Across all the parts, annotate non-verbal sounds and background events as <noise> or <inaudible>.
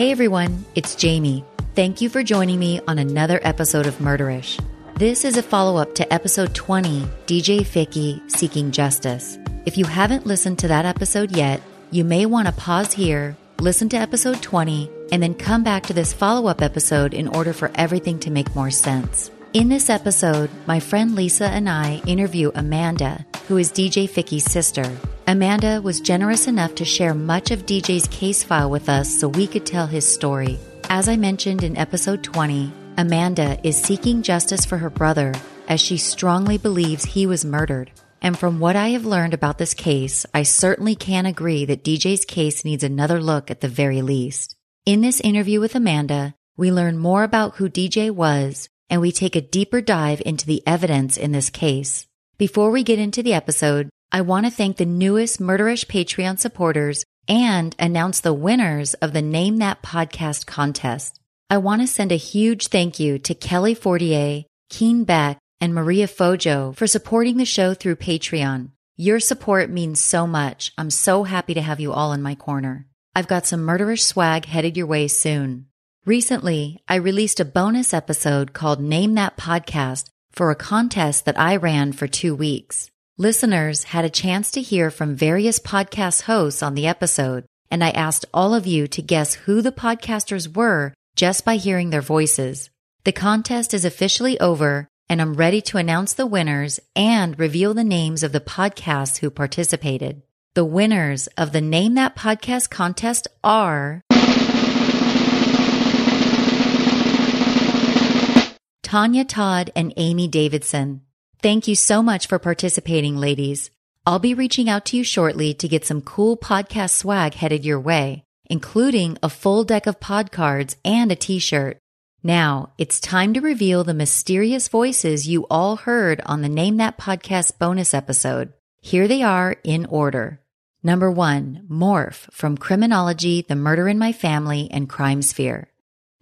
Hey everyone, it's Jamie. Thank you for joining me on another episode of Murderish. This is a follow up to episode 20, DJ Ficky Seeking Justice. If you haven't listened to that episode yet, you may want to pause here, listen to episode 20, and then come back to this follow up episode in order for everything to make more sense. In this episode, my friend Lisa and I interview Amanda, who is DJ Ficky's sister. Amanda was generous enough to share much of DJ's case file with us so we could tell his story. As I mentioned in episode 20, Amanda is seeking justice for her brother as she strongly believes he was murdered. And from what I have learned about this case, I certainly can agree that DJ's case needs another look at the very least. In this interview with Amanda, we learn more about who DJ was and we take a deeper dive into the evidence in this case. Before we get into the episode, I want to thank the newest Murderish Patreon supporters and announce the winners of the Name That Podcast contest. I want to send a huge thank you to Kelly Fortier, Keen Beck, and Maria Fojo for supporting the show through Patreon. Your support means so much. I'm so happy to have you all in my corner. I've got some murderish swag headed your way soon. Recently, I released a bonus episode called Name That Podcast for a contest that I ran for two weeks. Listeners had a chance to hear from various podcast hosts on the episode, and I asked all of you to guess who the podcasters were just by hearing their voices. The contest is officially over, and I'm ready to announce the winners and reveal the names of the podcasts who participated. The winners of the Name That Podcast contest are Tanya Todd and Amy Davidson. Thank you so much for participating, ladies. I'll be reaching out to you shortly to get some cool podcast swag headed your way, including a full deck of pod cards and a t-shirt. Now it's time to reveal the mysterious voices you all heard on the Name That Podcast bonus episode. Here they are in order. Number one, Morph from Criminology, The Murder in My Family, and Crime Sphere.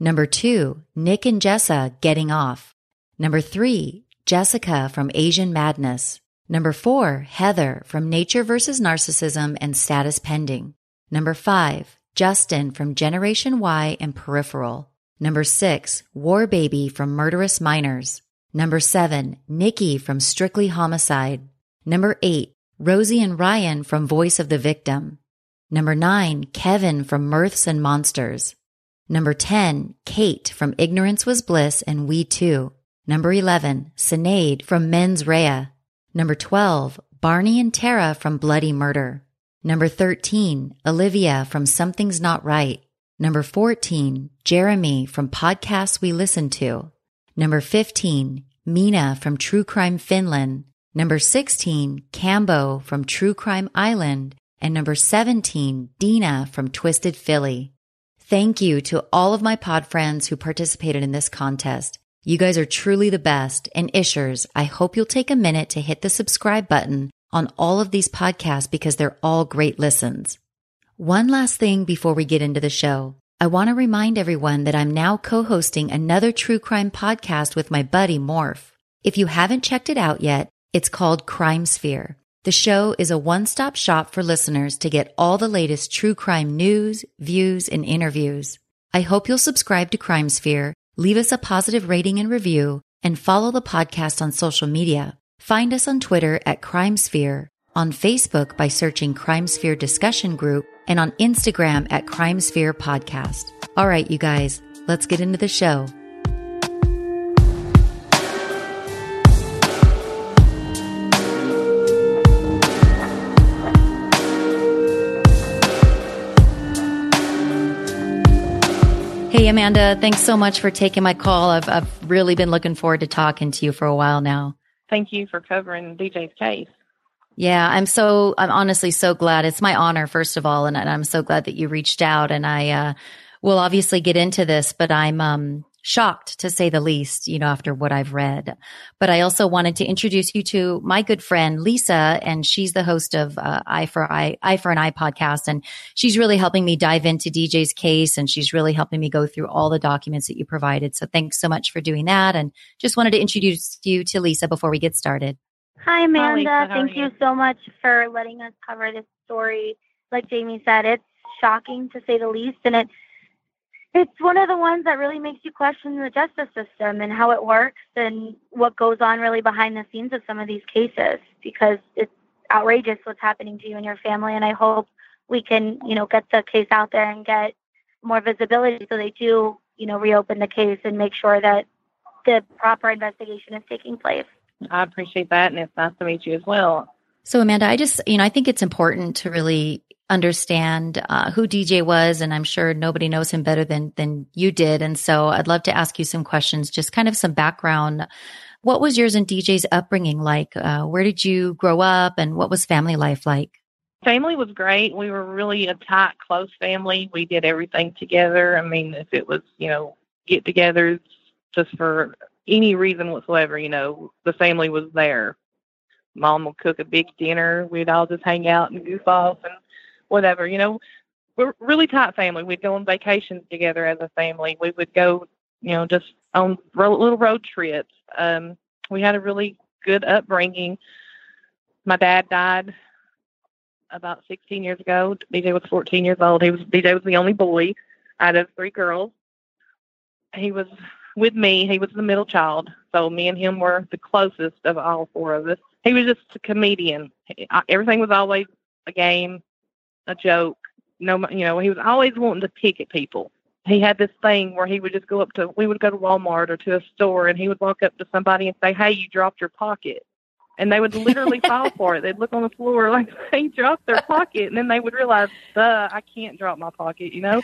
Number two, Nick and Jessa getting off. Number three, Jessica from Asian Madness. Number four, Heather from Nature versus Narcissism and Status Pending. Number five, Justin from Generation Why and Peripheral. Number six, War Baby from Murderous Minors. Number seven, Nikki from Strictly Homicide. Number eight, Rosie and Ryan from Voice of the Victim. Number nine, Kevin from Mirths and Monsters. Number 10, Kate from Ignorance Was Bliss and We Too. Number 11, Sinead from Mens Rea. Number 12, Barney and Tara from Bloody Murder. Number 13, Olivia from Something's Not Right. Number 14, Jeremy from Podcasts We Listen to. Number 15, Mina from True Crime Finland. Number 16, Cambo from True Crime Island. And number 17, Dina from Twisted Philly. Thank you to all of my pod friends who participated in this contest. You guys are truly the best. And Ishers, I hope you'll take a minute to hit the subscribe button on all of these podcasts because they're all great listens. One last thing before we get into the show. I want to remind everyone that I'm now co-hosting another true crime podcast with my buddy Morph. If you haven't checked it out yet, it's called Crime Sphere. The show is a one-stop shop for listeners to get all the latest true crime news, views, and interviews. I hope you'll subscribe to Crime Sphere, leave us a positive rating and review, and follow the podcast on social media. Find us on Twitter at CrimeSphere, on Facebook by searching CrimeSphere Discussion Group, and on Instagram at CrimeSphere Podcast. All right, you guys, let's get into the show. Hey, Amanda, thanks so much for taking my call. I've, I've really been looking forward to talking to you for a while now. Thank you for covering DJ's case. Yeah, I'm so, I'm honestly so glad. It's my honor, first of all, and, and I'm so glad that you reached out. And I uh, will obviously get into this, but I'm um, shocked to say the least, you know, after what I've read. But I also wanted to introduce you to my good friend, Lisa, and she's the host of uh, Eye for Eye, Eye for an Eye podcast. And she's really helping me dive into DJ's case and she's really helping me go through all the documents that you provided. So thanks so much for doing that. And just wanted to introduce you to Lisa before we get started. Hi, Amanda. Hi, Thank you? you so much for letting us cover this story. Like Jamie said, it's shocking to say the least, and it it's one of the ones that really makes you question the justice system and how it works and what goes on really behind the scenes of some of these cases because it's outrageous what's happening to you and your family and I hope we can, you know, get the case out there and get more visibility so they do, you know, reopen the case and make sure that the proper investigation is taking place. I appreciate that, and it's nice to meet you as well. So, Amanda, I just, you know, I think it's important to really understand uh, who DJ was, and I'm sure nobody knows him better than than you did. And so, I'd love to ask you some questions, just kind of some background. What was yours and DJ's upbringing like? Uh, where did you grow up, and what was family life like? Family was great. We were really a tight, close family. We did everything together. I mean, if it was, you know, get-togethers just for any reason whatsoever, you know, the family was there. Mom would cook a big dinner. We'd all just hang out and goof off and whatever, you know. We're really tight family. We'd go on vacations together as a family. We would go, you know, just on little road trips. Um, we had a really good upbringing. My dad died about 16 years ago. DJ was 14 years old. He was DJ was the only boy out of three girls. He was with me. He was the middle child, so me and him were the closest of all four of us. He was just a comedian. Everything was always a game, a joke. No, you know, he was always wanting to pick at people. He had this thing where he would just go up to. We would go to Walmart or to a store, and he would walk up to somebody and say, "Hey, you dropped your pocket." and they would literally <laughs> fall for it. They'd look on the floor like <laughs> they dropped their pocket, and then they would realize, "Duh, I can't drop my pocket," you know.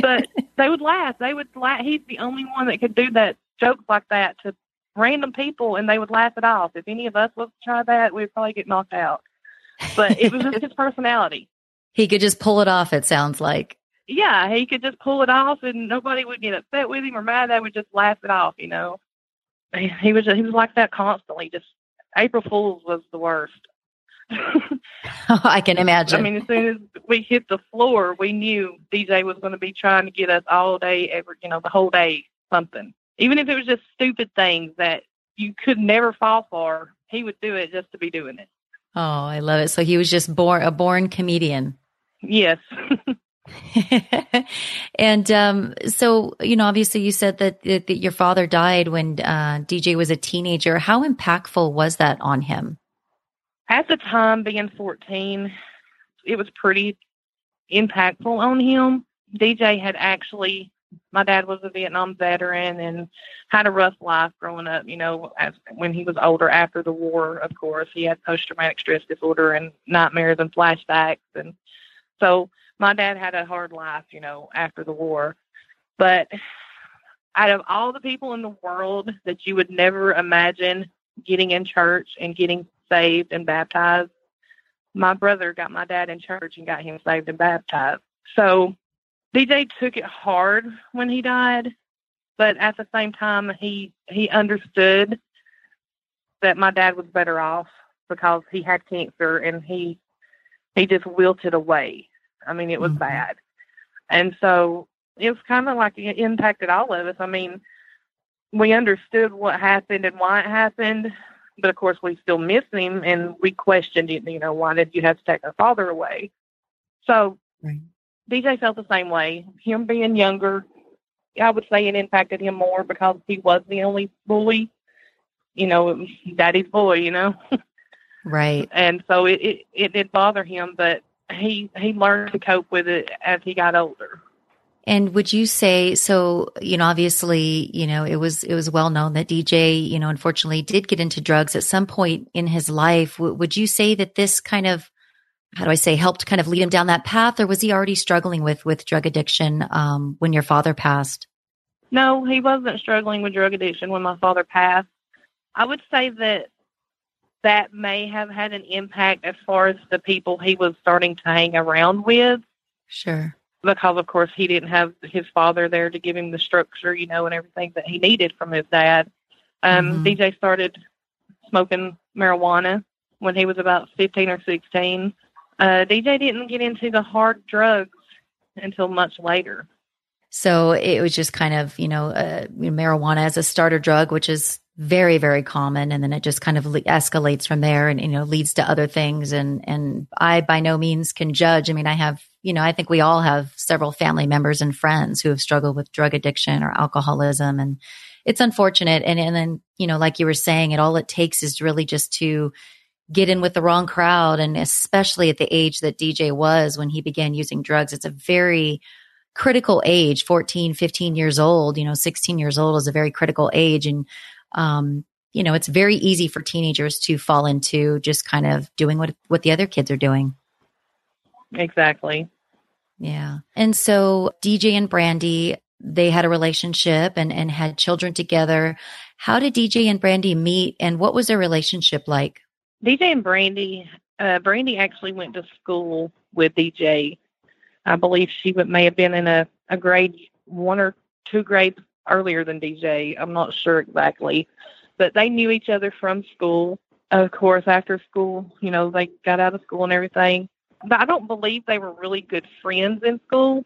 But <laughs> they would laugh. They would laugh. He's the only one that could do that jokes like that to random people, and they would laugh it off. If any of us was to try that, we'd probably get knocked out. But it was just his <laughs> personality. He could just pull it off. It sounds like. Yeah, he could just pull it off, and nobody would get upset with him or mad. They would just laugh it off, you know. He was he was like that constantly, just April Fools was the worst. <laughs> I can imagine. I mean, as soon as we hit the floor, we knew DJ was going to be trying to get us all day, every you know, the whole day, something. Even if it was just stupid things that you could never fall for, he would do it just to be doing it. Oh, I love it. So he was just born a born comedian. Yes. <laughs> and um, so, you know, obviously you said that, that, that your father died when uh, DJ was a teenager. How impactful was that on him? At the time, being 14, it was pretty impactful on him. DJ had actually my dad was a Vietnam veteran and had a rough life growing up. You know, as when he was older after the war, of course, he had post traumatic stress disorder and nightmares and flashbacks, and so my dad had a hard life. You know, after the war, but out of all the people in the world that you would never imagine getting in church and getting saved and baptized, my brother got my dad in church and got him saved and baptized. So DJ took it hard when he died, but at the same time he he understood that my dad was better off because he had cancer and he he just wilted away. I mean, it was mm-hmm. bad. And so it was kind of like it impacted all of us. I mean, we understood what happened and why it happened, but of course we still miss him and we questioned it, you know, why did you have to take our father away? So right. DJ felt the same way. Him being younger, I would say it impacted him more because he was the only bully. You know, daddy's boy, you know. <laughs> right. And so it, it it did bother him, but he he learned to cope with it as he got older. And would you say so? You know, obviously, you know, it was it was well known that DJ, you know, unfortunately, did get into drugs at some point in his life. W- would you say that this kind of how do I say helped kind of lead him down that path, or was he already struggling with with drug addiction um, when your father passed? No, he wasn't struggling with drug addiction when my father passed. I would say that that may have had an impact as far as the people he was starting to hang around with. Sure. Because of course he didn't have his father there to give him the structure, you know, and everything that he needed from his dad. Um, mm-hmm. DJ started smoking marijuana when he was about 15 or 16 uh, DJ didn't get into the hard drugs until much later. So it was just kind of, you know, uh, marijuana as a starter drug, which is very, very common. And then it just kind of le- escalates from there and, you know, leads to other things. And, and I by no means can judge. I mean, I have, you know, I think we all have several family members and friends who have struggled with drug addiction or alcoholism. And it's unfortunate. And, and then, you know, like you were saying, it all it takes is really just to, get in with the wrong crowd. And especially at the age that DJ was when he began using drugs, it's a very critical age 14, 15 years old. You know, 16 years old is a very critical age. And, um, you know, it's very easy for teenagers to fall into just kind of doing what what the other kids are doing. Exactly. Yeah. And so DJ and Brandy, they had a relationship and, and had children together. How did DJ and Brandy meet and what was their relationship like? DJ and Brandy, uh, Brandy actually went to school with DJ. I believe she would, may have been in a, a grade one or two grades earlier than DJ. I'm not sure exactly, but they knew each other from school. Of course, after school, you know, they got out of school and everything. But I don't believe they were really good friends in school.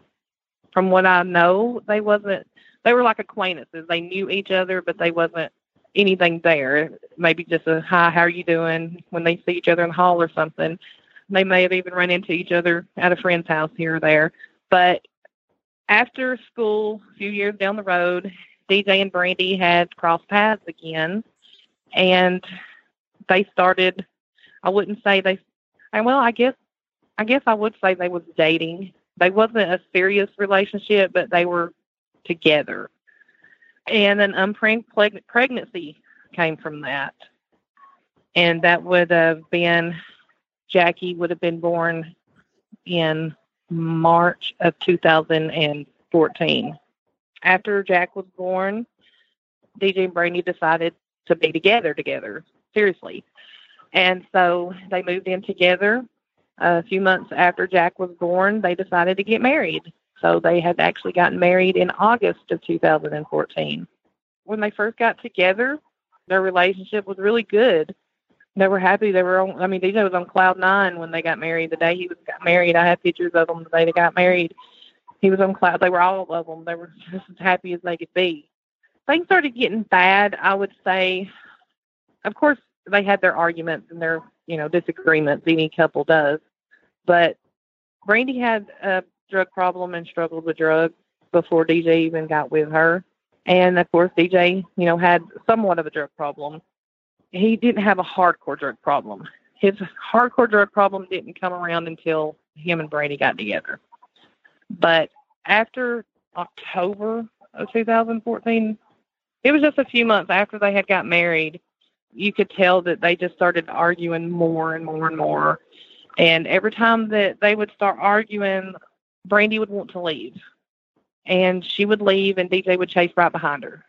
From what I know, they wasn't. They were like acquaintances. They knew each other, but they wasn't anything there. Maybe just a hi, how are you doing when they see each other in the hall or something. They may have even run into each other at a friend's house here or there. But after school, a few years down the road, DJ and Brandy had crossed paths again, and they started. I wouldn't say they. Well, I guess I guess I would say they was dating. They wasn't a serious relationship, but they were together and an unplanned pregnancy came from that. And that would have been, Jackie would have been born in March of 2014. After Jack was born, DJ and Brandy decided to be together together, seriously. And so they moved in together. A few months after Jack was born, they decided to get married. So they had actually gotten married in August of 2014. When they first got together, their relationship was really good. They were happy. They were on, I mean, DJ was on cloud nine when they got married. The day he was got married, I had pictures of them the day they got married. He was on cloud. They were all of them. They were <laughs> just as happy as they could be. Things started getting bad, I would say. Of course, they had their arguments and their, you know, disagreements. Any couple does. But Brandy had a drug problem and struggled with drugs before DJ even got with her. And of course, DJ, you know, had somewhat of a drug problem. He didn't have a hardcore drug problem. His hardcore drug problem didn't come around until him and Brandy got together. But after October of 2014. It was just a few months after they had got married. You could tell that they just started arguing more and more and more. And every time that they would start arguing, Brandy would want to leave. And she would leave, and DJ would chase right behind her.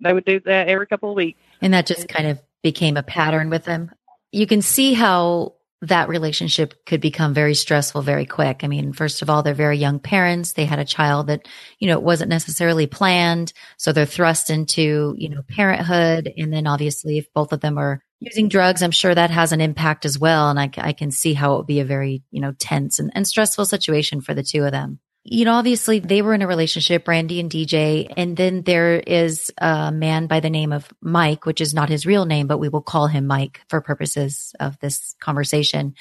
They would do that every couple of weeks. And that just kind of became a pattern with them. You can see how that relationship could become very stressful very quick. I mean, first of all, they're very young parents. They had a child that, you know, it wasn't necessarily planned. So they're thrust into, you know, parenthood. And then obviously if both of them are using drugs, I'm sure that has an impact as well. And I, I can see how it would be a very, you know, tense and, and stressful situation for the two of them you know, obviously they were in a relationship, Brandy and DJ. And then there is a man by the name of Mike, which is not his real name, but we will call him Mike for purposes of this conversation.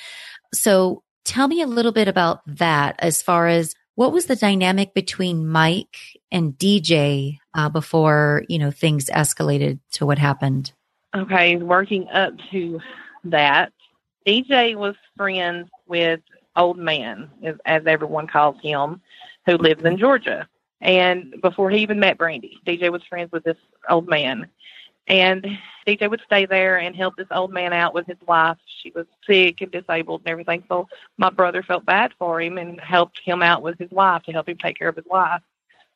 So tell me a little bit about that as far as what was the dynamic between Mike and DJ uh, before, you know, things escalated to what happened? Okay, working up to that, DJ was friends with old man, as, as everyone calls him, who lives in Georgia. And before he even met Brandy, DJ was friends with this old man. And DJ would stay there and help this old man out with his wife. She was sick and disabled and everything. So my brother felt bad for him and helped him out with his wife to help him take care of his wife.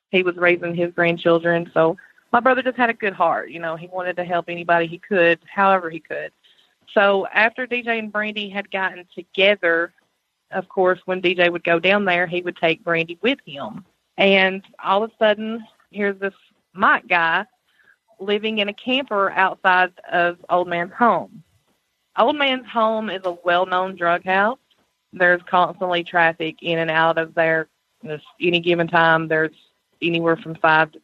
He was raising his grandchildren. So my brother just had a good heart. You know, he wanted to help anybody he could, however he could. So after DJ and Brandy had gotten together, of course, when DJ would go down there, he would take Brandy with him. And all of a sudden, here's this Mike guy living in a camper outside of Old Man's home. Old Man's home is a well known drug house. There's constantly traffic in and out of there. Any given time, there's anywhere from five to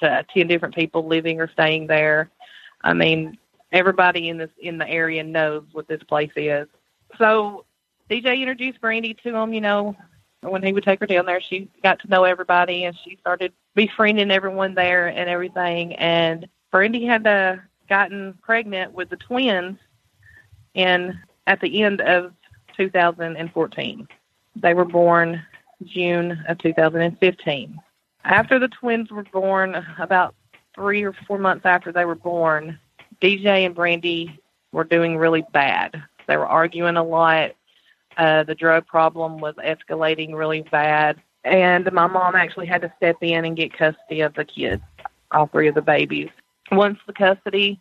ten different people living or staying there. I mean, everybody in this in the area knows what this place is. So DJ introduced Brandy to him, you know, when he would take her down there, she got to know everybody and she started befriending everyone there and everything. And Brandy had uh, gotten pregnant with the twins in at the end of 2014. They were born June of 2015. After the twins were born, about three or four months after they were born, DJ and Brandy were doing really bad. They were arguing a lot. Uh, the drug problem was escalating really bad, and my mom actually had to step in and get custody of the kids, all three of the babies. Once the custody,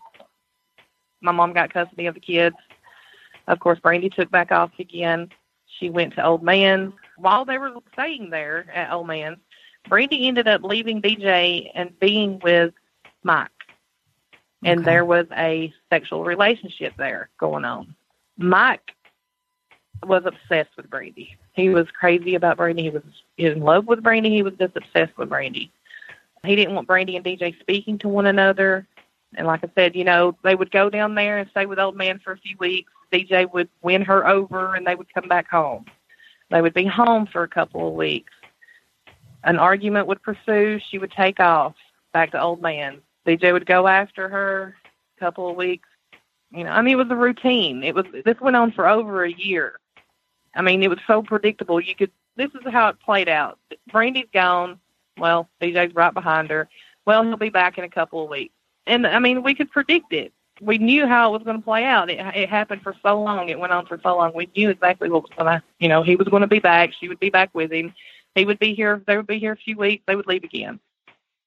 my mom got custody of the kids. Of course, Brandy took back off again. She went to Old Man. While they were staying there at Old Man, Brandy ended up leaving DJ and being with Mike. And okay. there was a sexual relationship there going on. Mike was obsessed with Brandy. He was crazy about Brandy. He was in love with Brandy. He was just obsessed with Brandy. He didn't want Brandy and DJ speaking to one another. And like I said, you know, they would go down there and stay with old man for a few weeks. DJ would win her over and they would come back home. They would be home for a couple of weeks. An argument would pursue. She would take off back to old man. DJ would go after her a couple of weeks. You know, I mean, it was a routine. It was this went on for over a year. I mean, it was so predictable. You could. This is how it played out. Brandy's gone. Well, DJ's right behind her. Well, he'll be back in a couple of weeks. And I mean, we could predict it. We knew how it was going to play out. It, it happened for so long. It went on for so long. We knew exactly what was going to. You know, he was going to be back. She would be back with him. He would be here. They would be here a few weeks. They would leave again.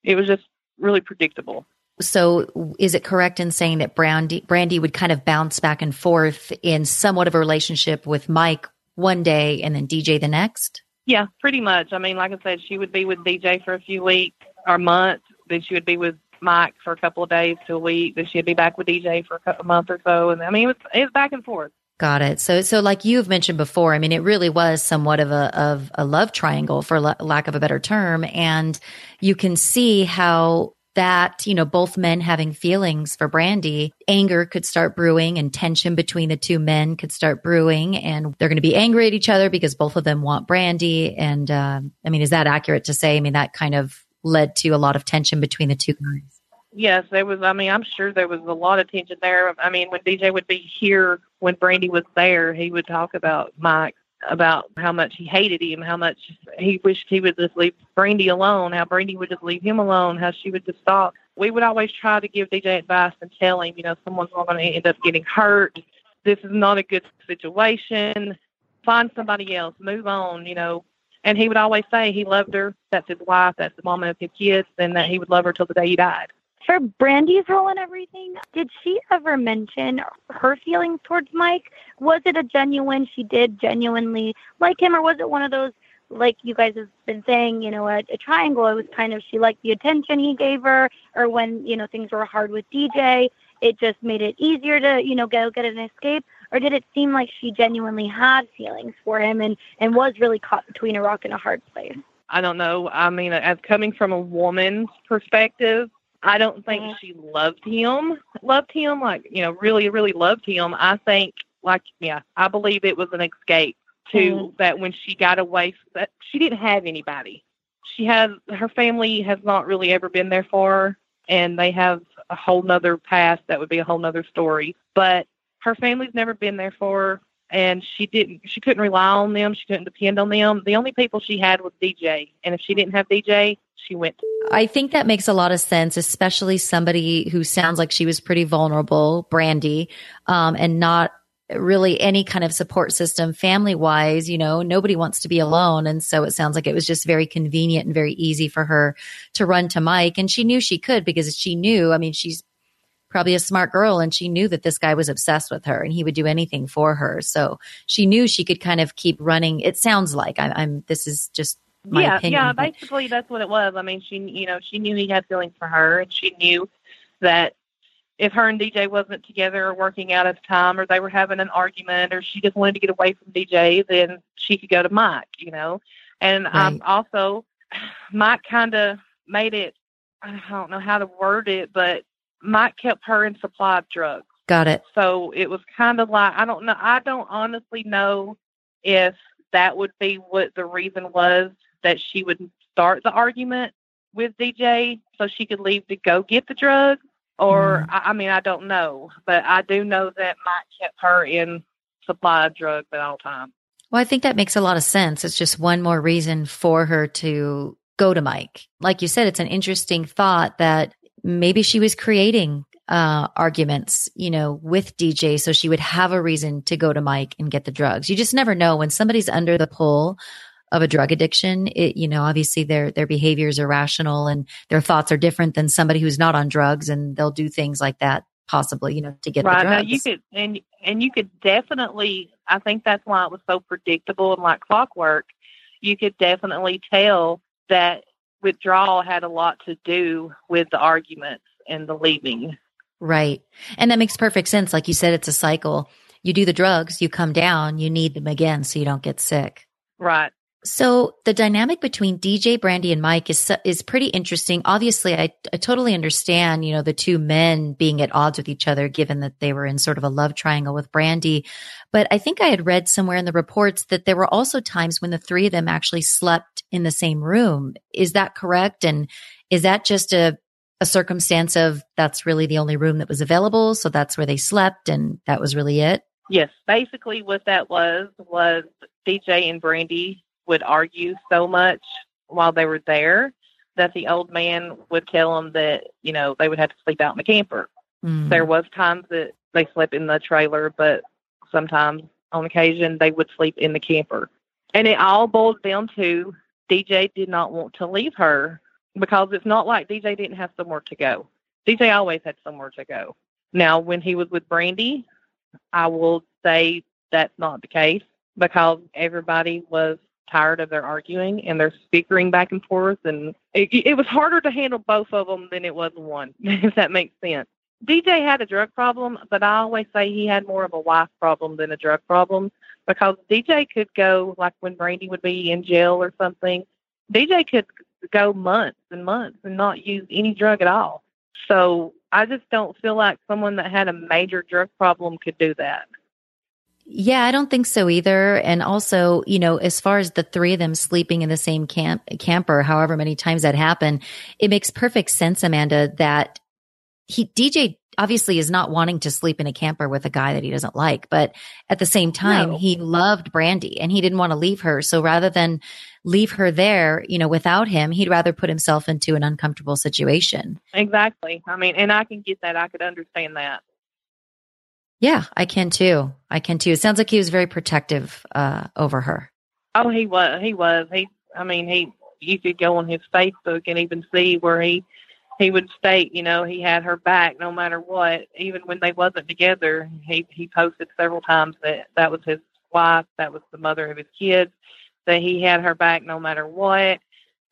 It was just really predictable. So, is it correct in saying that Brandy, Brandy would kind of bounce back and forth in somewhat of a relationship with Mike one day and then DJ the next? Yeah, pretty much. I mean, like I said, she would be with DJ for a few weeks or months. Then she would be with Mike for a couple of days to a week. Then she'd be back with DJ for a month or so. And I mean, it was, it was back and forth. Got it. So, so like you've mentioned before, I mean, it really was somewhat of a of a love triangle, for lack of a better term, and you can see how that, you know, both men having feelings for Brandy, anger could start brewing and tension between the two men could start brewing and they're going to be angry at each other because both of them want Brandy. And, uh, I mean, is that accurate to say? I mean, that kind of led to a lot of tension between the two guys. Yes, there was. I mean, I'm sure there was a lot of tension there. I mean, when DJ would be here, when Brandy was there, he would talk about Mike about how much he hated him, how much he wished he would just leave Brandy alone, how Brandy would just leave him alone, how she would just stop. We would always try to give DJ advice and tell him, you know, someone's not going to end up getting hurt. This is not a good situation. Find somebody else. Move on, you know. And he would always say he loved her. That's his wife. That's the mom of his kids, and that he would love her till the day he died for Brandy's role in everything, did she ever mention her feelings towards Mike? Was it a genuine, she did genuinely like him, or was it one of those, like you guys have been saying, you know, a, a triangle? It was kind of she liked the attention he gave her, or when, you know, things were hard with DJ, it just made it easier to, you know, go get an escape? Or did it seem like she genuinely had feelings for him and, and was really caught between a rock and a hard place? I don't know. I mean, as coming from a woman's perspective, I don't think mm-hmm. she loved him, loved him like, you know, really, really loved him. I think, like, yeah, I believe it was an escape to mm-hmm. that when she got away, that she didn't have anybody. She has, her family has not really ever been there for her, and they have a whole nother past that would be a whole nother story. But her family's never been there for her and she didn't she couldn't rely on them she couldn't depend on them. The only people she had was dj and if she didn't have dj she went. I think that makes a lot of sense especially somebody who sounds like she was pretty vulnerable brandy um, and not really any kind of support system family wise you know nobody wants to be alone and so it sounds like it was just very convenient and very easy for her to run to mike and she knew she could because she knew i mean she's probably a smart girl and she knew that this guy was obsessed with her and he would do anything for her. So she knew she could kind of keep running. It sounds like I, am this is just my yeah, opinion. Yeah, basically that's what it was. I mean, she, you know, she knew he had feelings for her and she knew that if her and DJ wasn't together or working out at the time or they were having an argument or she just wanted to get away from DJ, then she could go to Mike, you know. And right. um, also, Mike kind of made it, I don't know how to word it, but Mike kept her in supply of drugs. Got it. So it was kind of like I don't know. I don't honestly know if that would be what the reason was that she would start the argument with DJ so she could leave to go get the drugs. Or mm. I, I mean, I don't know, but I do know that Mike kept her in supply of drugs at all times. Well, I think that makes a lot of sense. It's just one more reason for her to go to Mike. Like you said, it's an interesting thought that maybe she was creating uh, arguments, you know, with DJ so she would have a reason to go to Mike and get the drugs. You just never know when somebody's under the pull of a drug addiction. It, you know, obviously their their behaviors are rational and their thoughts are different than somebody who's not on drugs, and they'll do things like that possibly, you know, to get right. the drugs. Now you could and and you could definitely. I think that's why it was so predictable and like clockwork. You could definitely tell that withdrawal had a lot to do with the arguments and the leaving. Right. And that makes perfect sense. Like you said, it's a cycle. You do the drugs, you come down, you need them again so you don't get sick. Right. So the dynamic between DJ Brandy and Mike is is pretty interesting. Obviously, I, I totally understand, you know, the two men being at odds with each other, given that they were in sort of a love triangle with Brandy. But I think I had read somewhere in the reports that there were also times when the three of them actually slept in the same room. Is that correct? And is that just a a circumstance of that's really the only room that was available, so that's where they slept, and that was really it? Yes, basically what that was was DJ and Brandy would argue so much while they were there that the old man would tell them that you know they would have to sleep out in the camper. Mm. There was times that they slept in the trailer, but sometimes on occasion they would sleep in the camper. And it all boiled down to DJ did not want to leave her because it's not like DJ didn't have somewhere to go. DJ always had somewhere to go. Now, when he was with Brandy, I will say that's not the case because everybody was tired of their arguing and their bickering back and forth, and it, it was harder to handle both of them than it was one, <laughs> if that makes sense. DJ had a drug problem, but I always say he had more of a wife problem than a drug problem because DJ could go like when Brandy would be in jail or something. DJ could go months and months and not use any drug at all. So I just don't feel like someone that had a major drug problem could do that. Yeah, I don't think so either. And also, you know, as far as the three of them sleeping in the same camp camper, however many times that happened, it makes perfect sense, Amanda, that he DJ obviously is not wanting to sleep in a camper with a guy that he doesn't like, but at the same time, no. he loved Brandy and he didn't want to leave her. So rather than leave her there, you know, without him, he'd rather put himself into an uncomfortable situation. Exactly. I mean, and I can get that. I could understand that. Yeah, I can too. I can too. It sounds like he was very protective uh, over her. Oh, he was. He was. He. I mean, he. You could go on his Facebook and even see where he he would state, you know, he had her back no matter what. Even when they wasn't together, he he posted several times that that was his wife, that was the mother of his kids, that he had her back no matter what.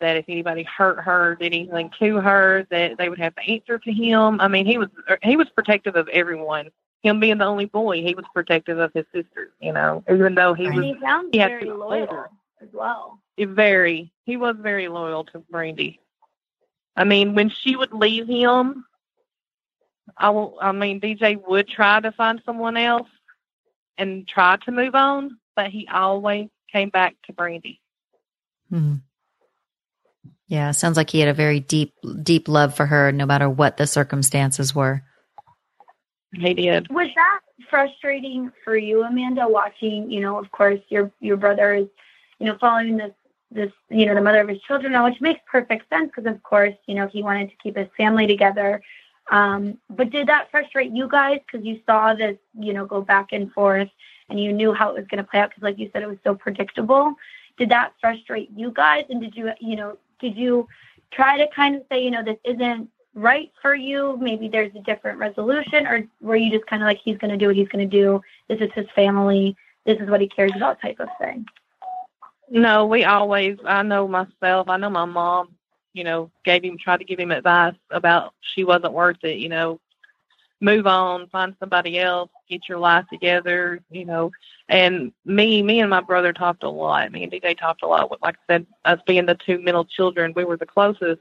That if anybody hurt her, did anything to her, that they would have to answer to him. I mean, he was he was protective of everyone him being the only boy, he was protective of his sisters, you know, even though he and was he, sounds he very loyal older. as well. Very. He was very loyal to Brandy. I mean, when she would leave him, I will, I mean, DJ would try to find someone else and try to move on, but he always came back to Brandy. Hmm. Yeah, sounds like he had a very deep, deep love for her, no matter what the circumstances were. Did. Was that frustrating for you, Amanda, watching, you know, of course your your brother is, you know, following this this, you know, the mother of his children now, which makes perfect sense because of course, you know, he wanted to keep his family together. Um, but did that frustrate you guys because you saw this, you know, go back and forth and you knew how it was going to play out because like you said it was so predictable. Did that frustrate you guys and did you, you know, did you try to kind of say, you know, this isn't right for you? Maybe there's a different resolution, or were you just kind of like, he's going to do what he's going to do? This is his family. This is what he cares about, type of thing. No, we always. I know myself. I know my mom. You know, gave him tried to give him advice about she wasn't worth it. You know, move on, find somebody else, get your life together. You know, and me, me and my brother talked a lot. Me and DJ talked a lot. Like I said, us being the two middle children, we were the closest.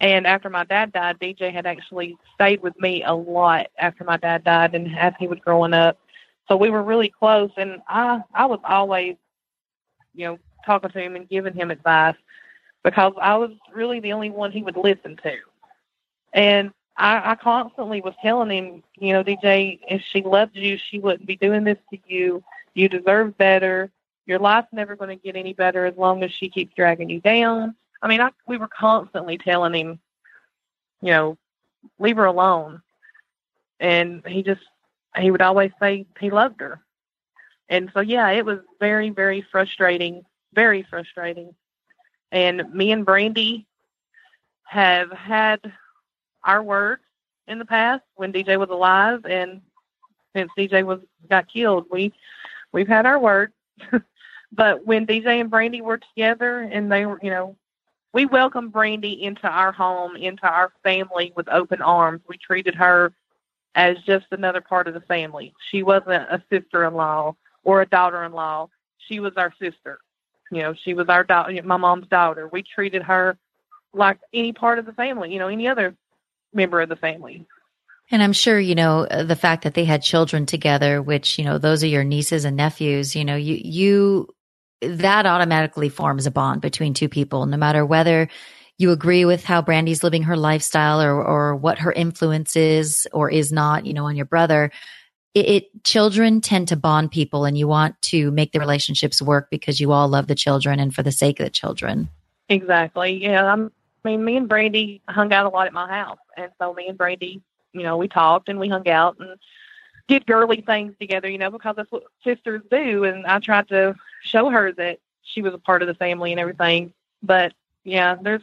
And after my dad died, DJ had actually stayed with me a lot after my dad died and as he was growing up. So we were really close and I I was always, you know, talking to him and giving him advice because I was really the only one he would listen to. And I, I constantly was telling him, you know, DJ, if she loved you, she wouldn't be doing this to you. You deserve better. Your life's never going to get any better as long as she keeps dragging you down I mean, I, we were constantly telling him, you know, leave her alone. And he just, he would always say he loved her. And so, yeah, it was very, very frustrating, very frustrating. And me and Brandy have had our words in the past when DJ was alive, and since DJ was got killed, we we've had our words. <laughs> but when DJ and Brandy were together, and they were, you know, we welcomed Brandy into our home, into our family with open arms. We treated her as just another part of the family. She wasn't a sister-in-law or a daughter-in-law. She was our sister. You know, she was our daughter, my mom's daughter. We treated her like any part of the family, you know, any other member of the family. And I'm sure, you know, the fact that they had children together, which, you know, those are your nieces and nephews, you know, you, you that automatically forms a bond between two people, no matter whether you agree with how Brandy's living her lifestyle or, or what her influence is or is not, you know, on your brother. It, it, children tend to bond people and you want to make the relationships work because you all love the children and for the sake of the children. Exactly. Yeah. I'm, I mean, me and Brandy hung out a lot at my house. And so me and Brandy, you know, we talked and we hung out and did girly things together, you know, because that's what sisters do. And I tried to show her that she was a part of the family and everything. But yeah, there's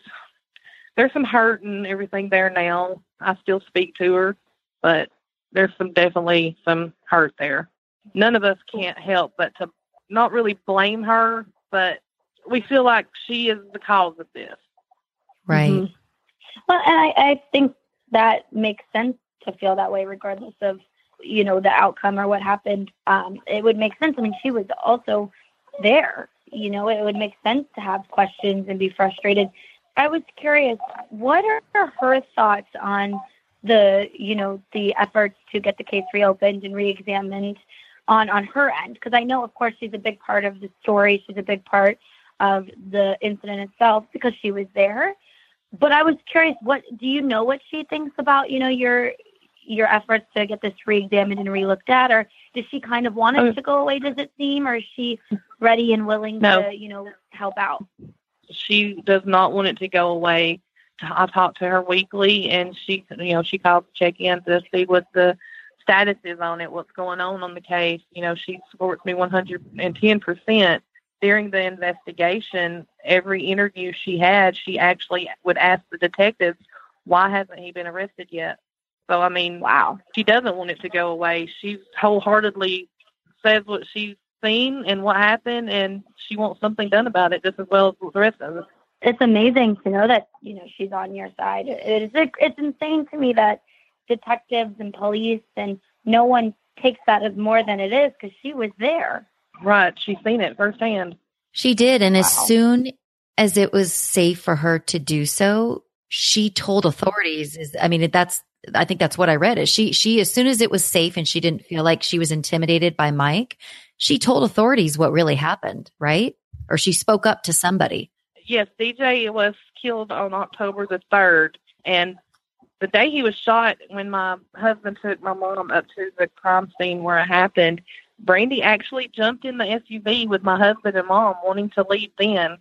there's some hurt and everything there now. I still speak to her, but there's some definitely some hurt there. None of us can't help but to not really blame her, but we feel like she is the cause of this. Right. Mm-hmm. Well, and I, I think that makes sense to feel that way, regardless of you know the outcome or what happened um it would make sense i mean she was also there. You know it would make sense to have questions and be frustrated. I was curious what are her thoughts on the you know the efforts to get the case reopened and reexamined on on her end? Because i know of course she's a big part of the story. She's a big part of the incident itself because she was there. But i was curious what do you know what she thinks about you know your your efforts to get this re-examined and re-looked at, or does she kind of want it oh. to go away? Does it seem, or is she ready and willing no. to, you know, help out? She does not want it to go away. I talk to her weekly, and she, you know, she calls to check in to see what the status is on it, what's going on on the case. You know, she supports me 110%. During the investigation, every interview she had, she actually would ask the detectives, why hasn't he been arrested yet? So, I mean, wow, she doesn't want it to go away. She wholeheartedly says what she's seen and what happened, and she wants something done about it just as well as the rest of us. It's amazing to know that you know she's on your side. It is it's insane to me that detectives and police and no one takes that as more than it is because she was there. Right. She's seen it firsthand. She did. And wow. as soon as it was safe for her to do so, she told authorities is, I mean, that's, I think that's what I read is she, she, as soon as it was safe and she didn't feel like she was intimidated by Mike, she told authorities what really happened, right? Or she spoke up to somebody. Yes. DJ was killed on October the 3rd and the day he was shot, when my husband took my mom up to the crime scene where it happened, Brandy actually jumped in the SUV with my husband and mom, wanting to leave then.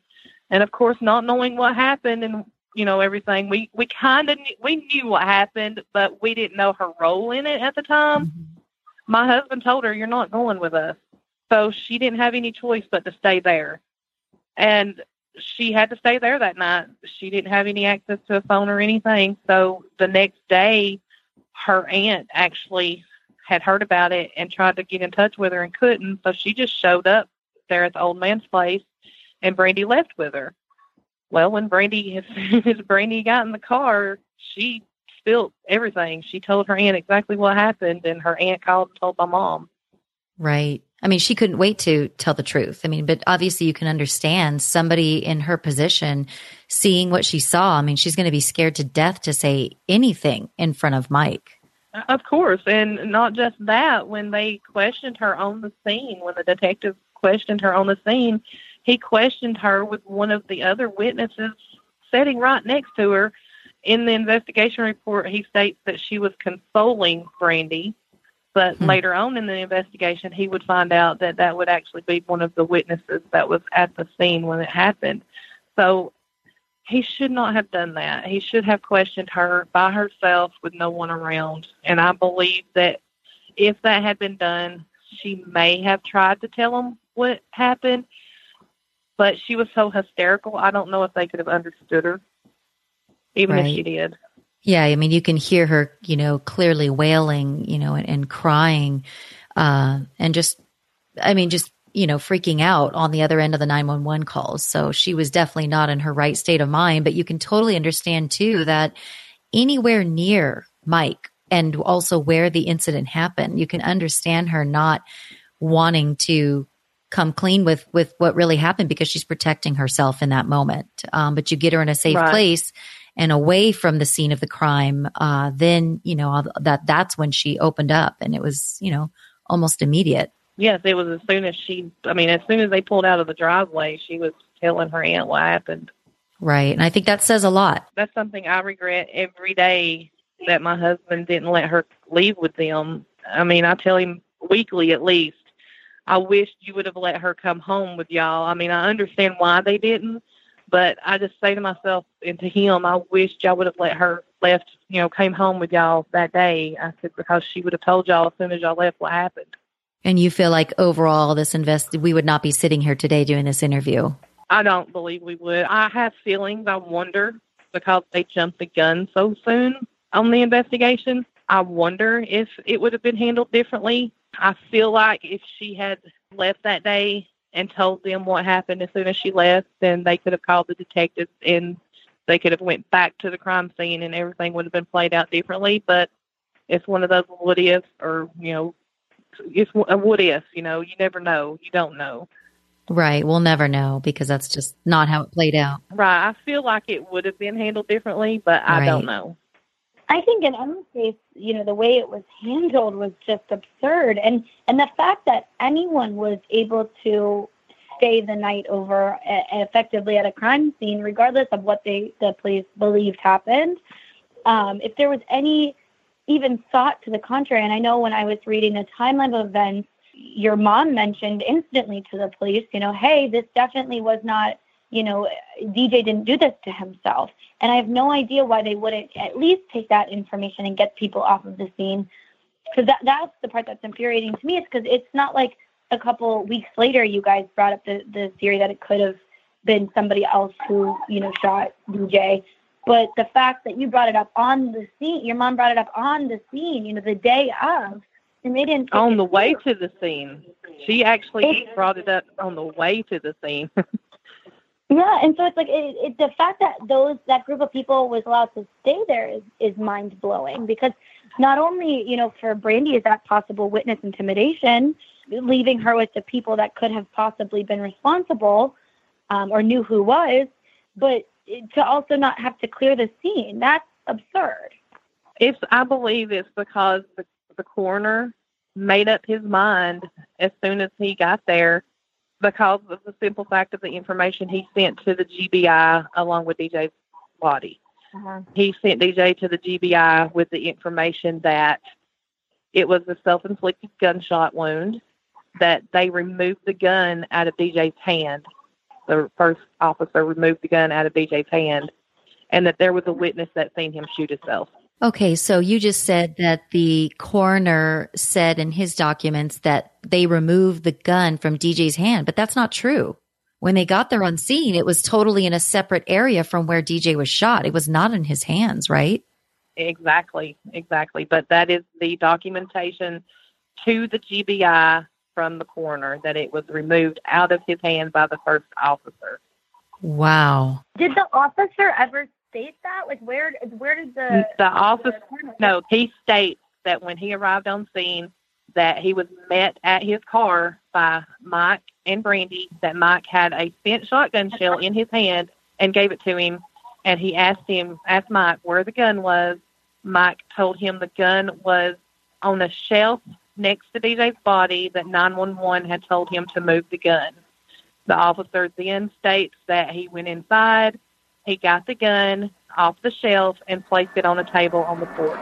And of course, not knowing what happened and you know everything, we we kind of we knew what happened, but we didn't know her role in it at the time. Mm-hmm. My husband told her, "You're not going with us," so she didn't have any choice but to stay there. And she had to stay there that night. She didn't have any access to a phone or anything. So the next day, her aunt actually had heard about it and tried to get in touch with her and couldn't. So she just showed up there at the old man's place, and Brandy left with her. Well, when Brandy, <laughs> as as Brandy got in the car, she spilled everything. She told her aunt exactly what happened, and her aunt called and told my mom. Right. I mean, she couldn't wait to tell the truth. I mean, but obviously you can understand somebody in her position seeing what she saw. I mean, she's going to be scared to death to say anything in front of Mike. Of course. And not just that, when they questioned her on the scene, when the detective questioned her on the scene, he questioned her with one of the other witnesses sitting right next to her. In the investigation report, he states that she was consoling Brandy but hmm. later on in the investigation, he would find out that that would actually be one of the witnesses that was at the scene when it happened. So he should not have done that. He should have questioned her by herself with no one around. And I believe that if that had been done, she may have tried to tell him what happened, but she was so hysterical. I don't know if they could have understood her, even right. if she did. Yeah, I mean, you can hear her, you know, clearly wailing, you know, and, and crying, uh, and just, I mean, just, you know, freaking out on the other end of the 911 calls. So she was definitely not in her right state of mind, but you can totally understand too that anywhere near Mike and also where the incident happened, you can understand her not wanting to come clean with with what really happened because she's protecting herself in that moment. Um, but you get her in a safe right. place and away from the scene of the crime, uh, then you know that that's when she opened up, and it was you know almost immediate. Yes, it was as soon as she. I mean, as soon as they pulled out of the driveway, she was telling her aunt what happened. Right, and I think that says a lot. That's something I regret every day that my husband didn't let her leave with them. I mean, I tell him weekly at least. I wish you would have let her come home with y'all. I mean, I understand why they didn't, but I just say to myself and to him, I wish y'all would have let her left, you know, came home with y'all that day. I said because she would have told y'all as soon as y'all left what happened. And you feel like overall this invest we would not be sitting here today doing this interview. I don't believe we would. I have feelings. I wonder because they jumped the gun so soon on the investigation. I wonder if it would have been handled differently. I feel like if she had left that day and told them what happened as soon as she left, then they could have called the detectives and they could have went back to the crime scene and everything would have been played out differently. But it's one of those what ifs, or you know, it's a what if. You know, you never know. You don't know. Right. We'll never know because that's just not how it played out. Right. I feel like it would have been handled differently, but I right. don't know. I think in Emma's case, you know, the way it was handled was just absurd, and and the fact that anyone was able to stay the night over effectively at a crime scene, regardless of what they the police believed happened. Um, if there was any even thought to the contrary. And I know when I was reading the timeline of events, your mom mentioned instantly to the police, you know, hey, this definitely was not, you know, DJ didn't do this to himself. And I have no idea why they wouldn't at least take that information and get people off of the scene. Because that, that's the part that's infuriating to me. Is because it's not like a couple weeks later you guys brought up the, the theory that it could have been somebody else who, you know, shot DJ. But the fact that you brought it up on the scene, your mom brought it up on the scene, you know, the day of, and they didn't. On the way to the scene. She actually brought it up on the way to the scene. <laughs> yeah, and so it's like it, it, the fact that those that group of people was allowed to stay there is is mind blowing because not only you know for Brandy is that possible witness intimidation, leaving her with the people that could have possibly been responsible um, or knew who was, but to also not have to clear the scene. That's absurd. It's I believe it's because the the coroner made up his mind as soon as he got there because of the simple fact of the information he sent to the GBI along with DJ's body. Uh-huh. He sent DJ to the GBI with the information that it was a self inflicted gunshot wound, that they removed the gun out of DJ's hand the first officer removed the gun out of DJ's hand, and that there was a witness that seen him shoot himself. Okay, so you just said that the coroner said in his documents that they removed the gun from DJ's hand, but that's not true. When they got there on scene, it was totally in a separate area from where DJ was shot. It was not in his hands, right? Exactly, exactly. But that is the documentation to the GBI from the coroner that it was removed out of his hand by the first officer. Wow. Did the officer ever state that? Like where where did the the officer no, he states that when he arrived on scene that he was met at his car by Mike and Brandy, that Mike had a spent shotgun shell in his hand and gave it to him and he asked him asked Mike where the gun was. Mike told him the gun was on a shelf next to DJ's body that 911 had told him to move the gun. The officer then states that he went inside, he got the gun off the shelf, and placed it on a table on the porch.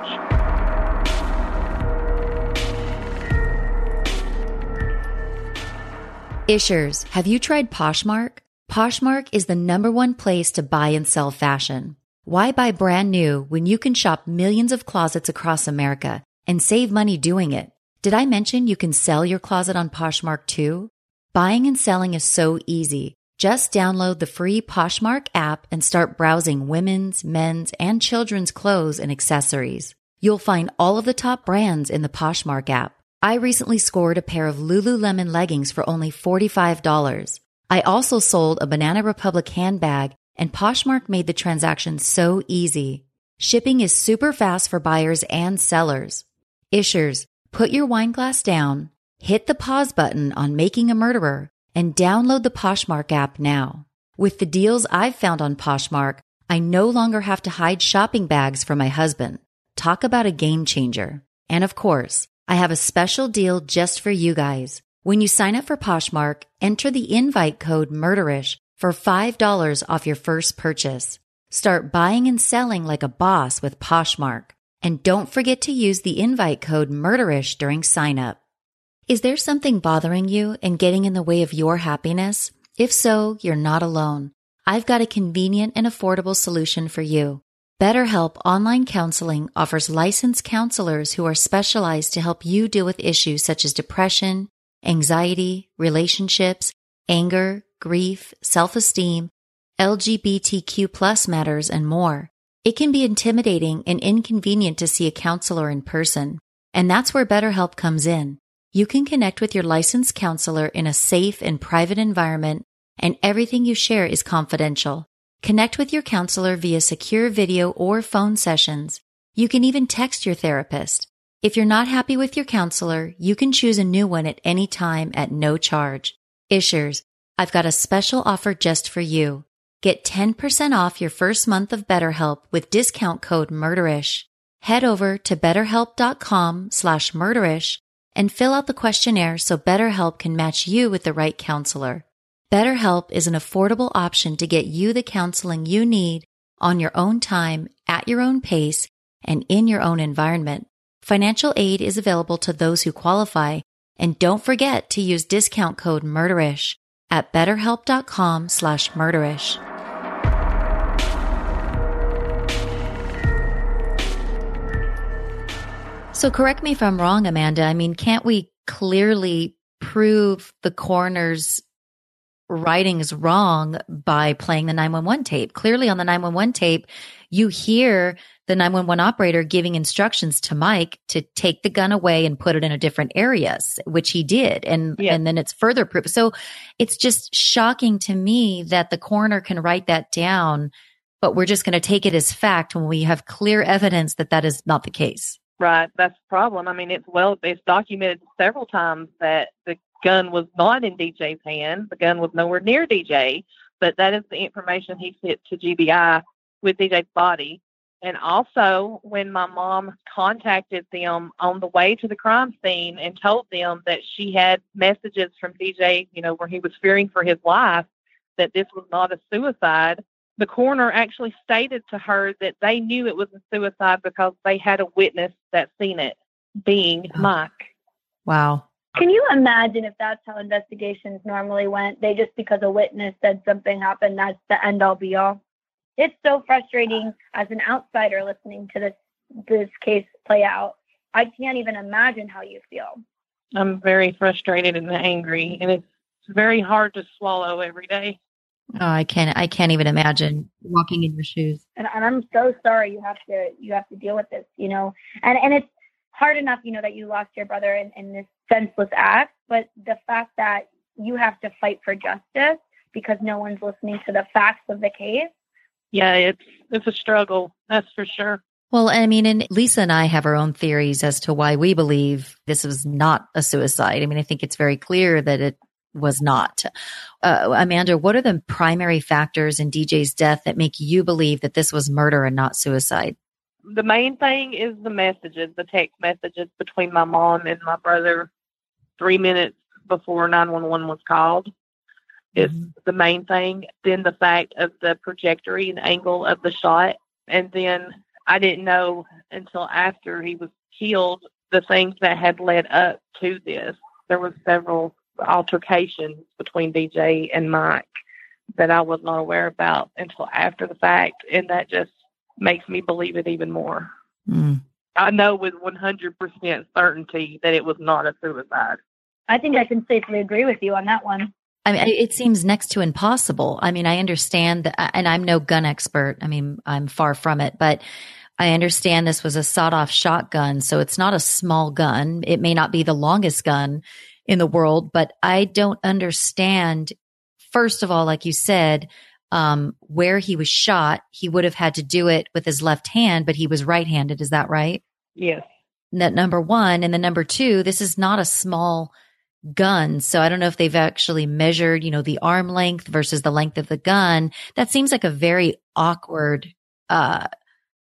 Ishers, have you tried Poshmark? Poshmark is the number one place to buy and sell fashion. Why buy brand new when you can shop millions of closets across America and save money doing it? Did I mention you can sell your closet on Poshmark too? Buying and selling is so easy. Just download the free Poshmark app and start browsing women's, men's, and children's clothes and accessories. You'll find all of the top brands in the Poshmark app. I recently scored a pair of Lululemon leggings for only $45. I also sold a Banana Republic handbag, and Poshmark made the transaction so easy. Shipping is super fast for buyers and sellers. Ishers, Put your wine glass down, hit the pause button on Making a Murderer, and download the Poshmark app now. With the deals I've found on Poshmark, I no longer have to hide shopping bags from my husband. Talk about a game changer. And of course, I have a special deal just for you guys. When you sign up for Poshmark, enter the invite code MURDERISH for $5 off your first purchase. Start buying and selling like a boss with Poshmark. And don't forget to use the invite code MURDERISH during sign up. Is there something bothering you and getting in the way of your happiness? If so, you're not alone. I've got a convenient and affordable solution for you. BetterHelp Online Counseling offers licensed counselors who are specialized to help you deal with issues such as depression, anxiety, relationships, anger, grief, self-esteem, LGBTQ plus matters, and more. It can be intimidating and inconvenient to see a counselor in person, and that's where BetterHelp comes in. You can connect with your licensed counselor in a safe and private environment, and everything you share is confidential. Connect with your counselor via secure video or phone sessions. You can even text your therapist. If you're not happy with your counselor, you can choose a new one at any time at no charge. Ishers, I've got a special offer just for you. Get 10% off your first month of BetterHelp with discount code MURDERISH. Head over to betterhelp.com slash murderish and fill out the questionnaire so BetterHelp can match you with the right counselor. BetterHelp is an affordable option to get you the counseling you need on your own time, at your own pace, and in your own environment. Financial aid is available to those who qualify. And don't forget to use discount code murderish at betterhelp.com slash murderish. So correct me if I'm wrong, Amanda. I mean, can't we clearly prove the coroner's writings wrong by playing the 911 tape? Clearly on the 911 tape, you hear the 911 operator giving instructions to Mike to take the gun away and put it in a different area, which he did. And, yeah. and then it's further proof. So it's just shocking to me that the coroner can write that down, but we're just going to take it as fact when we have clear evidence that that is not the case. Right. That's the problem. I mean, it's well, it's documented several times that the gun was not in DJ's hand. The gun was nowhere near DJ, but that is the information he sent to GBI with DJ's body. And also, when my mom contacted them on the way to the crime scene and told them that she had messages from DJ, you know, where he was fearing for his life, that this was not a suicide, the coroner actually stated to her that they knew it was a suicide because they had a witness that seen it being oh. Mike. Wow. Can you imagine if that's how investigations normally went? They just because a witness said something happened, that's the end all be all. It's so frustrating as an outsider listening to this this case play out. I can't even imagine how you feel. I'm very frustrated and angry, and it's very hard to swallow every day. Oh, I can't. I can't even imagine walking in your shoes. And, and I'm so sorry you have to you have to deal with this. You know, and and it's hard enough, you know, that you lost your brother in, in this senseless act, but the fact that you have to fight for justice because no one's listening to the facts of the case. Yeah, it's it's a struggle. That's for sure. Well, I mean, and Lisa and I have our own theories as to why we believe this was not a suicide. I mean, I think it's very clear that it was not. Uh, Amanda, what are the primary factors in DJ's death that make you believe that this was murder and not suicide? The main thing is the messages, the text messages between my mom and my brother three minutes before 911 was called is mm-hmm. the main thing. Then the fact of the trajectory and angle of the shot. And then I didn't know until after he was killed the things that had led up to this. There was several altercations between DJ and Mike that I was not aware about until after the fact, and that just makes me believe it even more. Mm. I know with 100% certainty that it was not a suicide. I think I can safely agree with you on that one. I mean, it seems next to impossible. I mean, I understand that, and I'm no gun expert. I mean, I'm far from it, but I understand this was a sawed off shotgun. So it's not a small gun. It may not be the longest gun in the world, but I don't understand. First of all, like you said, um, where he was shot, he would have had to do it with his left hand, but he was right handed. Is that right? Yes. That number one. And then number two, this is not a small gun. So I don't know if they've actually measured, you know, the arm length versus the length of the gun. That seems like a very awkward, uh,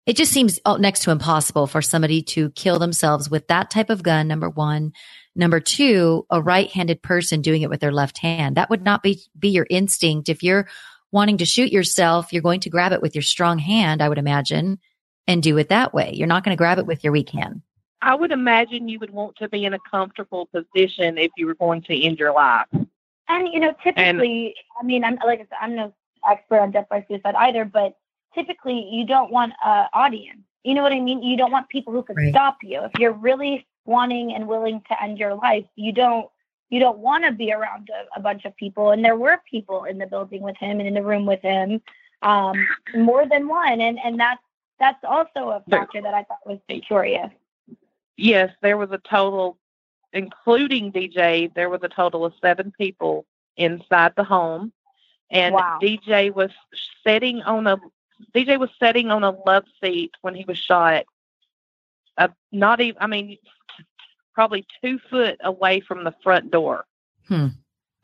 it just seems next to impossible for somebody to kill themselves with that type of gun. Number one. Number two, a right-handed person doing it with their left hand. That would not be, be your instinct. If you're wanting to shoot yourself, you're going to grab it with your strong hand, I would imagine, and do it that way. You're not going to grab it with your weak hand. I would imagine you would want to be in a comfortable position if you were going to end your life. And you know, typically, and, I mean, I'm like I said, I'm no expert on death by suicide either, but typically, you don't want an audience. You know what I mean? You don't want people who could right. stop you. If you're really wanting and willing to end your life, you don't you don't want to be around a, a, bunch of people. And there were people in the building with him and in the room with him, um, more than one. And and that's that's also a factor that I thought was curious. Yes, there was a total, including DJ, there was a total of seven people inside the home, and wow. DJ was sitting on a DJ was sitting on a love seat when he was shot. Uh, not even, I mean, probably two foot away from the front door. Hmm.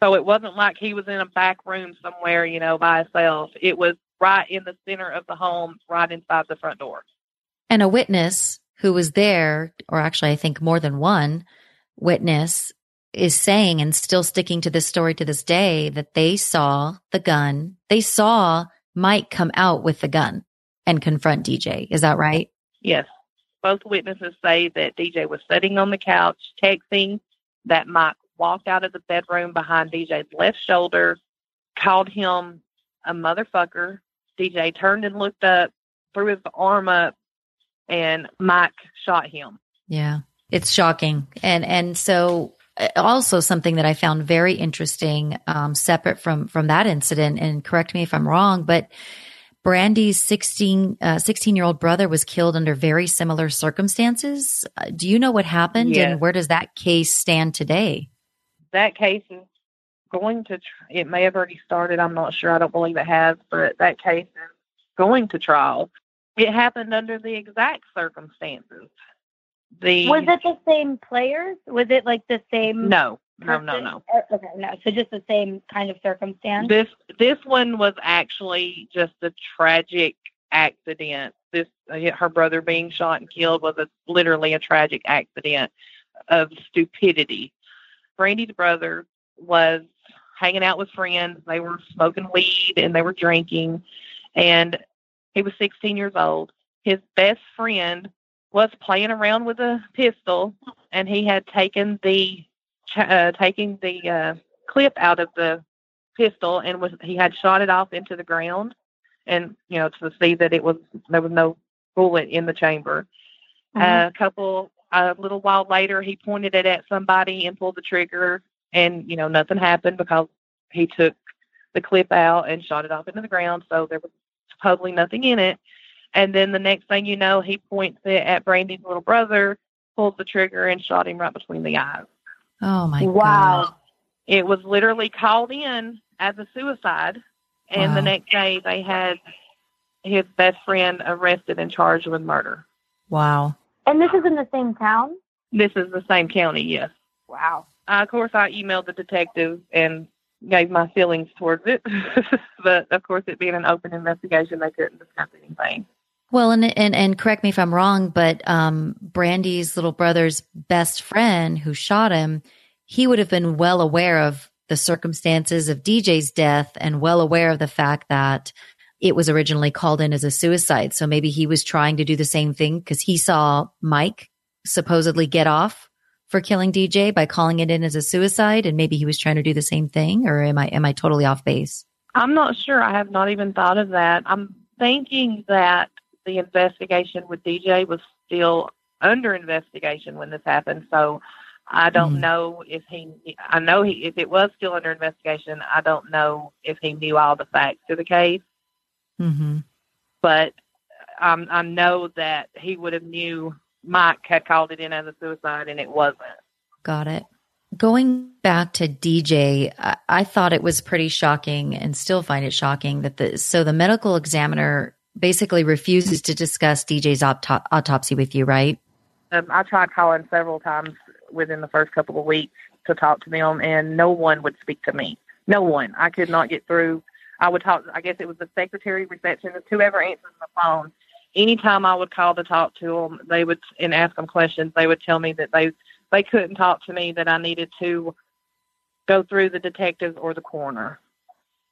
So it wasn't like he was in a back room somewhere, you know, by himself. It was right in the center of the home, right inside the front door. And a witness who was there, or actually, I think more than one witness, is saying and still sticking to this story to this day that they saw the gun. They saw Mike come out with the gun and confront DJ. Is that right? Yes. Both witnesses say that DJ was sitting on the couch texting, that Mike walked out of the bedroom behind DJ's left shoulder, called him a motherfucker. DJ turned and looked up, threw his arm up, and Mike shot him. Yeah. It's shocking. And and so uh, also something that I found very interesting, um, separate from from that incident, and correct me if I'm wrong, but Brandy's 16, uh, 16 year old brother was killed under very similar circumstances. Uh, do you know what happened yes. and where does that case stand today? That case is going to, it may have already started. I'm not sure. I don't believe it has, but that case is going to trial. It happened under the exact circumstances. The Was it the same players? Was it like the same? No, no, no, no. Okay, no. So just the same kind of circumstance. This this one was actually just a tragic accident. This uh, her brother being shot and killed was a literally a tragic accident of stupidity. Brandy's brother was hanging out with friends. They were smoking weed and they were drinking, and he was 16 years old. His best friend was playing around with a pistol, and he had taken the uh, taking the uh, clip out of the pistol and was he had shot it off into the ground, and you know to see that it was there was no bullet in the chamber. Mm-hmm. Uh, a couple a little while later, he pointed it at somebody and pulled the trigger, and you know nothing happened because he took the clip out and shot it off into the ground, so there was supposedly nothing in it. And then the next thing you know, he points it at Brandy's little brother, pulls the trigger, and shot him right between the eyes. Oh my god. wow. God. It was literally called in as a suicide, and wow. the next day they had his best friend arrested and charged with murder. Wow. And this is in the same town? This is the same county, yes. Wow. Uh, of course, I emailed the detective and gave my feelings towards it. <laughs> but of course, it being an open investigation, they couldn't discuss anything. Well, and and and correct me if I'm wrong, but um, Brandy's little brother's best friend who shot him, he would have been well aware of the circumstances of DJ's death and well aware of the fact that it was originally called in as a suicide. So maybe he was trying to do the same thing because he saw Mike supposedly get off for killing DJ by calling it in as a suicide, and maybe he was trying to do the same thing. Or am I am I totally off base? I'm not sure. I have not even thought of that. I'm thinking that the investigation with DJ was still under investigation when this happened. So I don't mm-hmm. know if he. I know he. If it was still under investigation, I don't know if he knew all the facts of the case. Mm-hmm. But um, I know that he would have knew Mike had called it in as a suicide, and it wasn't. Got it. Going back to DJ, I, I thought it was pretty shocking, and still find it shocking that the so the medical examiner basically refuses to discuss DJ's auto- autopsy with you, right? Um, I tried calling several times within the first couple of weeks to talk to them, and no one would speak to me. No one. I could not get through. I would talk. I guess it was the secretary, receptionist, whoever answers the phone. Anytime I would call to talk to them, they would and ask them questions. They would tell me that they they couldn't talk to me. That I needed to go through the detectives or the coroner.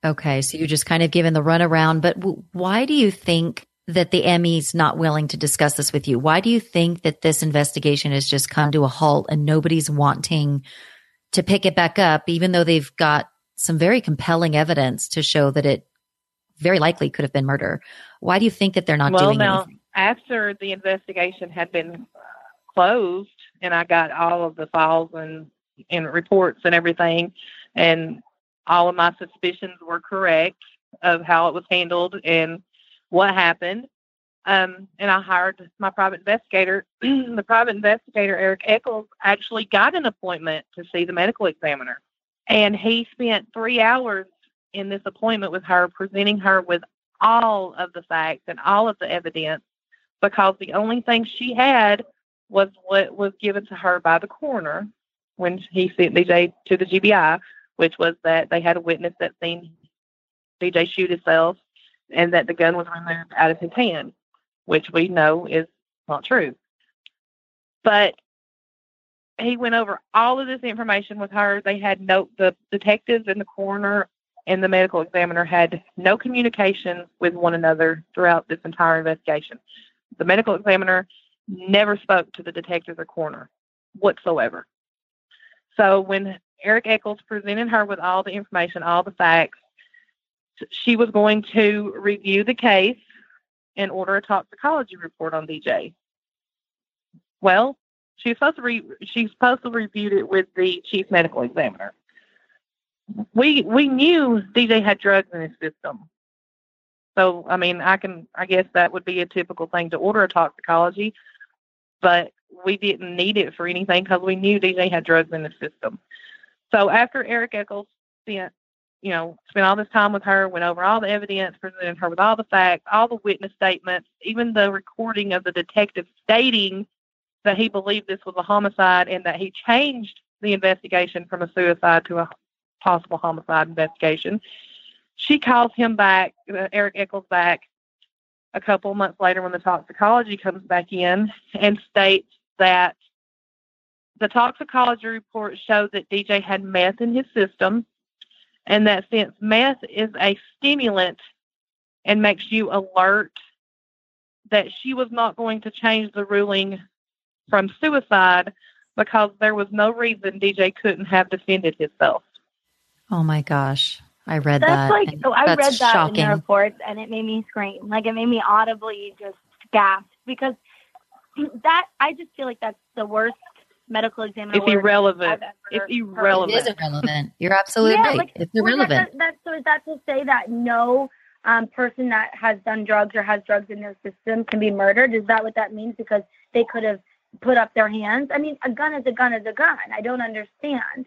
Okay, so you're just kind of given the runaround. But w- why do you think that the ME's not willing to discuss this with you? Why do you think that this investigation has just come to a halt and nobody's wanting to pick it back up, even though they've got some very compelling evidence to show that it very likely could have been murder? Why do you think that they're not well, doing now, anything? After the investigation had been uh, closed and I got all of the files and, and reports and everything, and all of my suspicions were correct of how it was handled and what happened. Um, and I hired my private investigator. <clears throat> the private investigator, Eric Eccles, actually got an appointment to see the medical examiner. And he spent three hours in this appointment with her, presenting her with all of the facts and all of the evidence because the only thing she had was what was given to her by the coroner when he sent DJ to the GBI, which was that they had a witness that seen DJ shoot himself and that the gun was removed out of his hand, which we know is not true. But he went over all of this information with her. They had no the detectives and the coroner and the medical examiner had no communication with one another throughout this entire investigation. The medical examiner never spoke to the detectives or coroner whatsoever. So when Eric Eccles presented her with all the information, all the facts, she was going to review the case and order a toxicology report on DJ. Well, she's supposed to re- supposed to it with the chief medical examiner. We we knew DJ had drugs in his system. So I mean, I can I guess that would be a typical thing to order a toxicology, but we didn't need it for anything because we knew DJ had drugs in the system. So after Eric Eccles spent, you know, spent all this time with her, went over all the evidence, presented her with all the facts, all the witness statements, even the recording of the detective stating that he believed this was a homicide and that he changed the investigation from a suicide to a possible homicide investigation. She calls him back, uh, Eric Eccles back, a couple months later when the toxicology comes back in and states that the toxicology report showed that DJ had meth in his system and that since meth is a stimulant and makes you alert, that she was not going to change the ruling from suicide because there was no reason DJ couldn't have defended himself. Oh my gosh. I read that. that's that. Like, oh, I read that shocking. in the reports and it made me scream. Like it made me audibly just gasp because that I just feel like that's the worst medical examiner. It's irrelevant. It's irrelevant. It is irrelevant. You're absolutely yeah, right. Like, it's irrelevant. Well, that, that, so is that to say that no um, person that has done drugs or has drugs in their system can be murdered? Is that what that means? Because they could have put up their hands. I mean, a gun is a gun is a gun. I don't understand.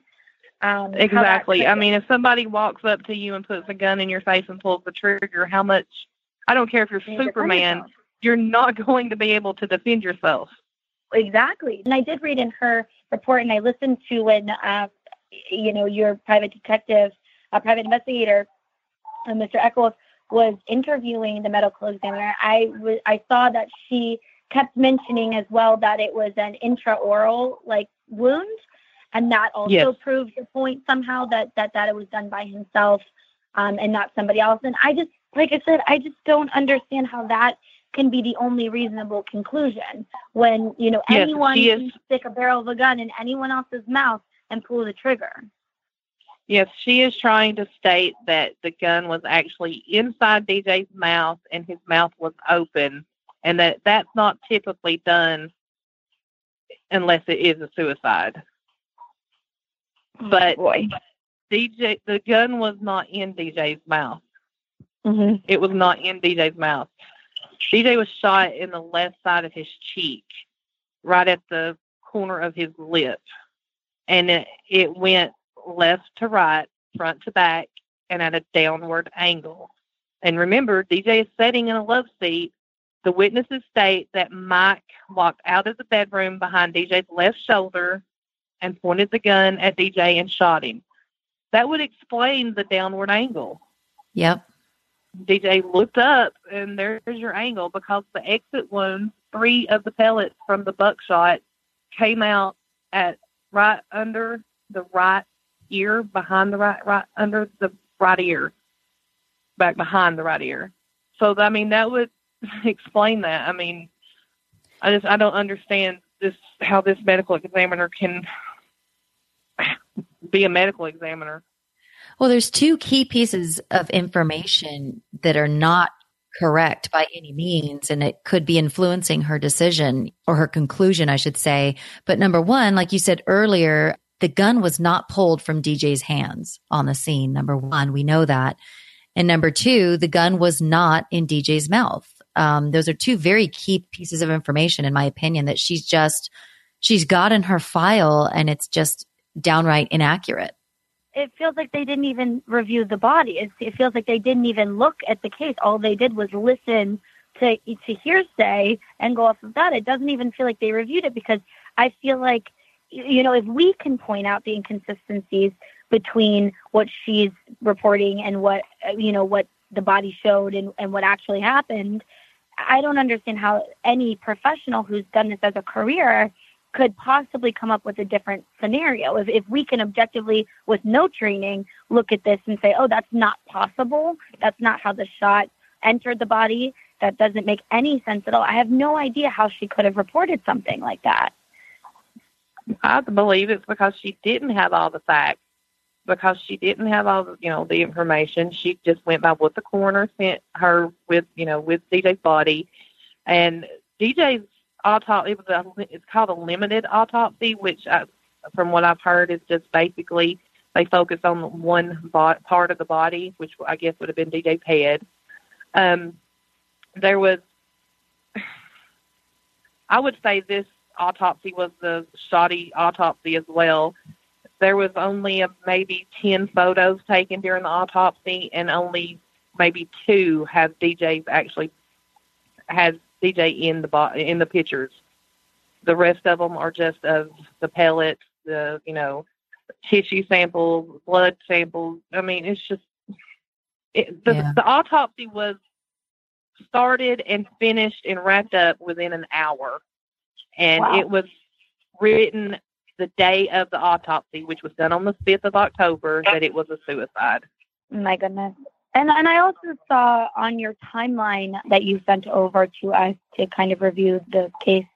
Um, exactly. I mean, if somebody walks up to you and puts a gun in your face and pulls the trigger, how much? I don't care if you're Superman. You're not <laughs> going to be able to defend yourself. Exactly. And I did read in her report, and I listened to when, uh, you know, your private detective, a private investigator, uh, Mr. Eccles, was interviewing the medical examiner. I was, I saw that she kept mentioning as well that it was an intraoral like wound, and that also yes. proves the point somehow that that that it was done by himself um, and not somebody else. And I just, like I said, I just don't understand how that can be the only reasonable conclusion when you know yes, anyone can stick a barrel of a gun in anyone else's mouth and pull the trigger. Yes, she is trying to state that the gun was actually inside DJ's mouth and his mouth was open, and that that's not typically done unless it is a suicide. Oh, but boy. DJ, the gun was not in DJ's mouth. Mm-hmm. It was not in DJ's mouth. DJ was shot in the left side of his cheek, right at the corner of his lip. And it, it went left to right, front to back, and at a downward angle. And remember, DJ is sitting in a love seat. The witnesses state that Mike walked out of the bedroom behind DJ's left shoulder and pointed the gun at DJ and shot him. That would explain the downward angle. Yep. DJ looked up, and there's your angle because the exit wound, three of the pellets from the buckshot came out at right under the right ear, behind the right, right under the right ear, back behind the right ear. So I mean, that would <laughs> explain that. I mean, I just I don't understand this how this medical examiner can be a medical examiner. Well, there's two key pieces of information that are not correct by any means, and it could be influencing her decision or her conclusion, I should say. But number one, like you said earlier, the gun was not pulled from DJ's hands on the scene. Number one, we know that. And number two, the gun was not in DJ's mouth. Um, those are two very key pieces of information, in my opinion, that she's just, she's got in her file and it's just downright inaccurate it feels like they didn't even review the body. It, feels like they didn't even look at the case. All they did was listen to to hearsay and go off of that. It doesn't even feel like they reviewed it because I feel like you know if we can point out the inconsistencies between what she's reporting and what you know what the body showed and, and what actually happened, I don't understand how any professional who's done this as a career could possibly come up with a different scenario. If, if we can objectively, with no training, look at this and say, oh, that's not possible, that's not how the shot entered the body, that doesn't make any sense at all. I have no idea how she could have reported something like that. I believe it's because she didn't have all the facts, because she didn't have all the, you know, the information. She just went by what the coroner sent her with, you know, with DJ's body, and DJ's autopsy. It was a, it's called a limited autopsy, which, I, from what I've heard, is just basically they focus on one bo- part of the body, which I guess would have been DJ's head. Um, there was, I would say this autopsy was the shoddy autopsy as well. There was only a, maybe 10 photos taken during the autopsy, and only maybe two have DJs actually had DJ in the bo- in the pictures. The rest of them are just of the pellets, the you know, tissue samples, blood samples. I mean, it's just it, the yeah. the autopsy was started and finished and wrapped up within an hour, and wow. it was written the day of the autopsy, which was done on the fifth of October, that it was a suicide. My goodness. And and I also saw on your timeline that you sent over to us to kind of review the case.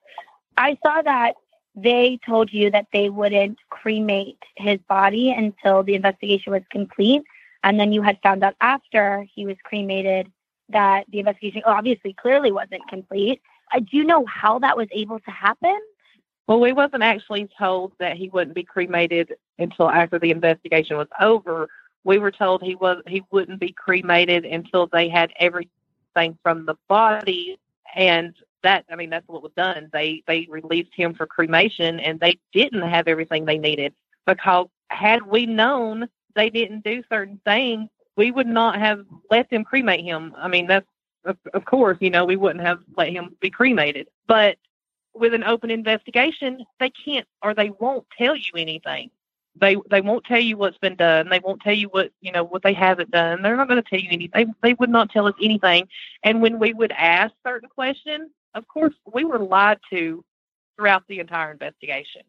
I saw that they told you that they wouldn't cremate his body until the investigation was complete. And then you had found out after he was cremated that the investigation obviously clearly wasn't complete. Uh, do you know how that was able to happen? Well, we wasn't actually told that he wouldn't be cremated until after the investigation was over we were told he was he wouldn't be cremated until they had everything from the body and that I mean that's what was done. They they released him for cremation and they didn't have everything they needed because had we known they didn't do certain things, we would not have let them cremate him. I mean that's of, of course, you know, we wouldn't have let him be cremated. But with an open investigation, they can't or they won't tell you anything they they won't tell you what's been done. They won't tell you what you know what they haven't done. They're not going to tell you anything. They, they would not tell us anything. And when we would ask certain questions, of course, we were lied to throughout the entire investigation.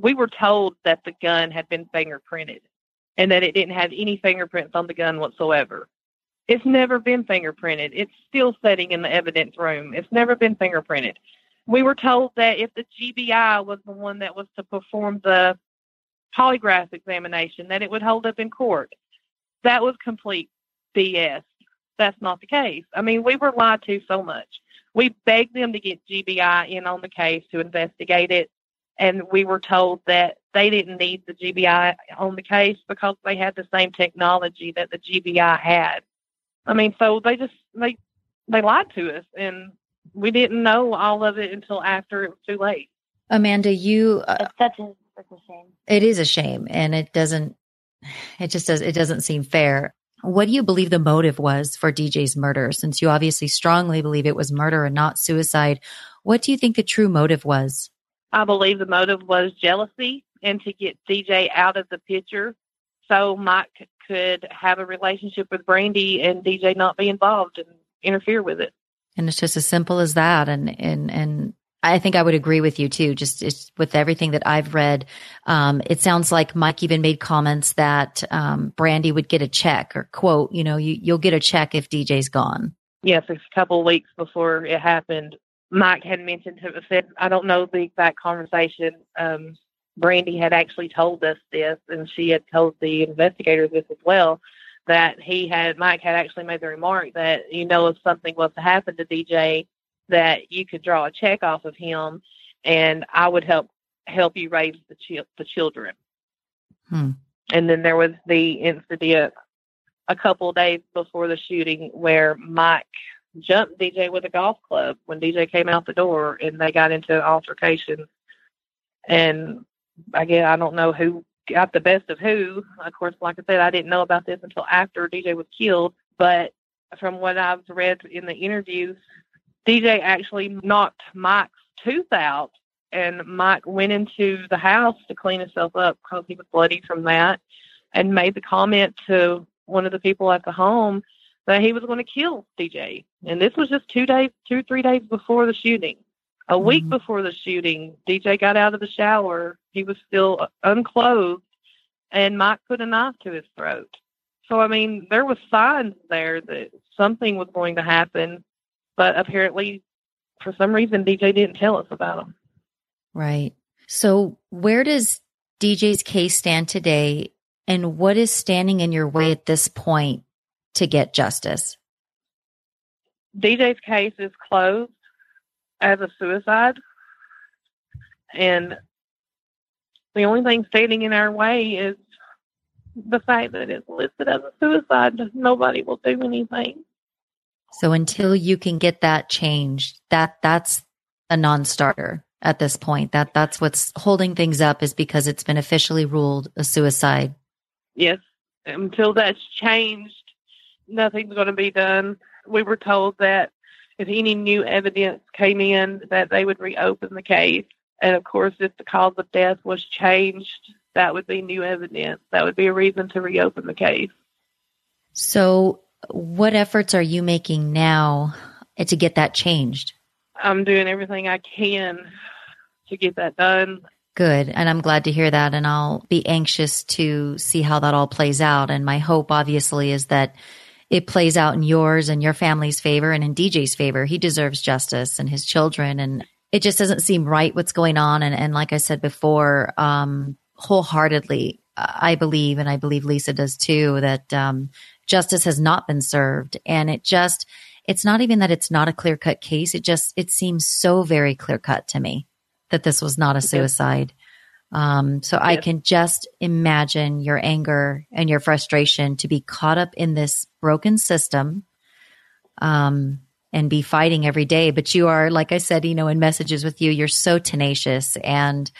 We were told that the gun had been fingerprinted and that it didn't have any fingerprints on the gun whatsoever. It's never been fingerprinted. It's still sitting in the evidence room. It's never been fingerprinted. We were told that if the GBI was the one that was to perform the polygraph examination that it would hold up in court. That was complete BS. That's not the case. I mean, we were lied to so much. We begged them to get GBI in on the case to investigate it, and we were told that they didn't need the GBI on the case because they had the same technology that the GBI had. I mean, so they just they they lied to us, and we didn't know all of it until after it was too late. Amanda, you uh, it's such a it's a shame. It is a shame, and it doesn't. It just does. It doesn't seem fair. What do you believe the motive was for DJ's murder? Since you obviously strongly believe it was murder and not suicide, what do you think the true motive was? I believe the motive was jealousy and to get DJ out of the picture so Mike could have a relationship with Brandy and DJ not be involved and interfere with it. And it's just as simple as that. And and and I think I would agree with you too. Just with everything that I've read, um, it sounds like Mike even made comments that um, Brandy would get a check or quote, you know, you, you'll get a check if DJ's gone. Yes, a couple weeks before it happened, Mike had mentioned to said, I don't know the exact conversation. Um, Brandy had actually told us this, and she had told the investigators this as well. That he had, Mike had actually made the remark that you know if something was to happen to DJ, that you could draw a check off of him, and I would help help you raise the ch- the children. Hmm. And then there was the incident a couple of days before the shooting where Mike jumped DJ with a golf club when DJ came out the door, and they got into an altercation. And again, I don't know who got the best of who. Of course, like I said, I didn't know about this until after DJ was killed. But from what I've read in the interviews, DJ actually knocked Mike's tooth out, and Mike went into the house to clean himself up because he was bloody from that, and made the comment to one of the people at the home that he was going to kill DJ. And this was just two days, two three days before the shooting. A mm-hmm. week before the shooting, DJ got out of the shower. He was still unclothed, and Mike put a knife to his throat. So I mean, there was signs there that something was going to happen but apparently, for some reason, DJ didn't tell us about them. Right. So, where does DJ's case stand today, and what is standing in your way at this point to get justice? DJ's case is closed as a suicide, and the only thing standing in our way is the fact that it's listed as a suicide. Nobody will do anything. So until you can get that changed, that that's a non-starter at this point. That that's what's holding things up is because it's been officially ruled a suicide. Yes. Until that's changed, nothing's going to be done. We were told that if any new evidence came in, that they would reopen the case. And of course, if the cause of death was changed, that would be new evidence. That would be a reason to reopen the case. So, what efforts are you making now to get that changed? I'm doing everything I can to get that done. Good. And I'm glad to hear that. And I'll be anxious to see how that all plays out. And my hope, obviously, is that it plays out in yours and your family's favor and in DJ's favor. He deserves justice and his children. And it just doesn't seem right what's going on. And, and like I said before, um, wholeheartedly, I believe, and I believe Lisa does too, that um, justice has not been served. And it just, it's not even that it's not a clear cut case. It just, it seems so very clear cut to me that this was not a suicide. Um, so I can just imagine your anger and your frustration to be caught up in this broken system, um, and be fighting every day. But you are, like I said, you know, in messages with you, you're so tenacious. And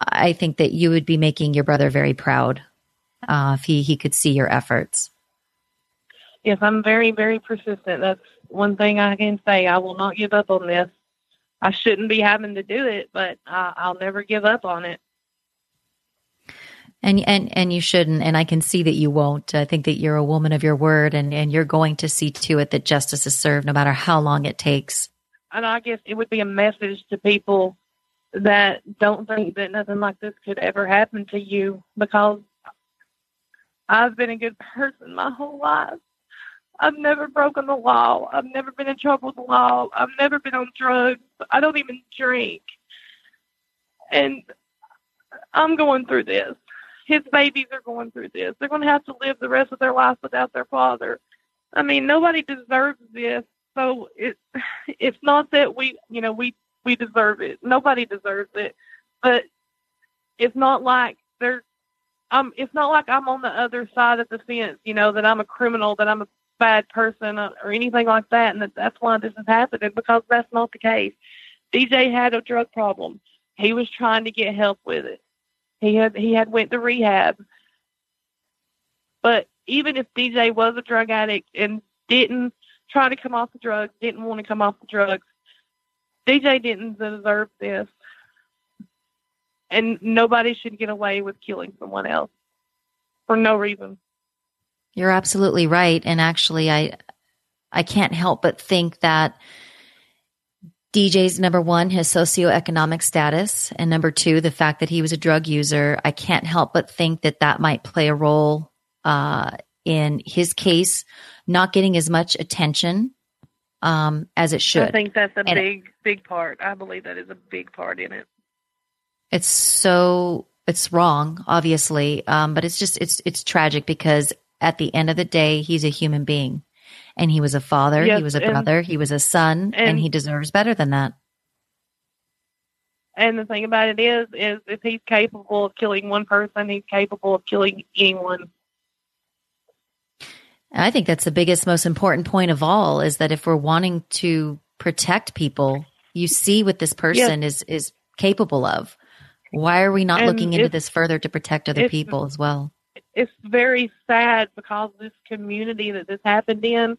I think that you would be making your brother very proud, uh, if he, he could see your efforts. Yes, I'm very, very persistent. That's one thing I can say. I will not give up on this. I shouldn't be having to do it, but uh, I'll never give up on it. And and and you shouldn't. And I can see that you won't. I think that you're a woman of your word, and and you're going to see to it that justice is served, no matter how long it takes. And I guess it would be a message to people that don't think that nothing like this could ever happen to you, because I've been a good person my whole life. I've never broken the law. I've never been in trouble with the law. I've never been on drugs. I don't even drink. And I'm going through this. His babies are going through this. They're going to have to live the rest of their life without their father. I mean, nobody deserves this. So it it's not that we, you know, we we deserve it. Nobody deserves it. But it's not like there's um it's not like I'm on the other side of the fence, you know, that I'm a criminal, that I'm a bad person or anything like that, and that that's why this is happening because that's not the case. DJ had a drug problem. He was trying to get help with it. He had he had went to rehab. But even if DJ was a drug addict and didn't try to come off the drugs, didn't want to come off the drugs, DJ didn't deserve this. And nobody should get away with killing someone else for no reason. You're absolutely right. And actually, I, I can't help but think that DJ's number one, his socioeconomic status, and number two, the fact that he was a drug user. I can't help but think that that might play a role uh, in his case not getting as much attention um, as it should. I think that's a and big, big part. I believe that is a big part in it. It's so it's wrong, obviously, um, but it's just it's it's tragic because at the end of the day, he's a human being. And he was a father, yes, he was a brother, he was a son, and, and he deserves better than that. And the thing about it is, is if he's capable of killing one person, he's capable of killing anyone. I think that's the biggest, most important point of all is that if we're wanting to protect people, you see what this person yes. is is capable of. Why are we not and looking into this further to protect other people as well? It's very sad because this community that this happened in,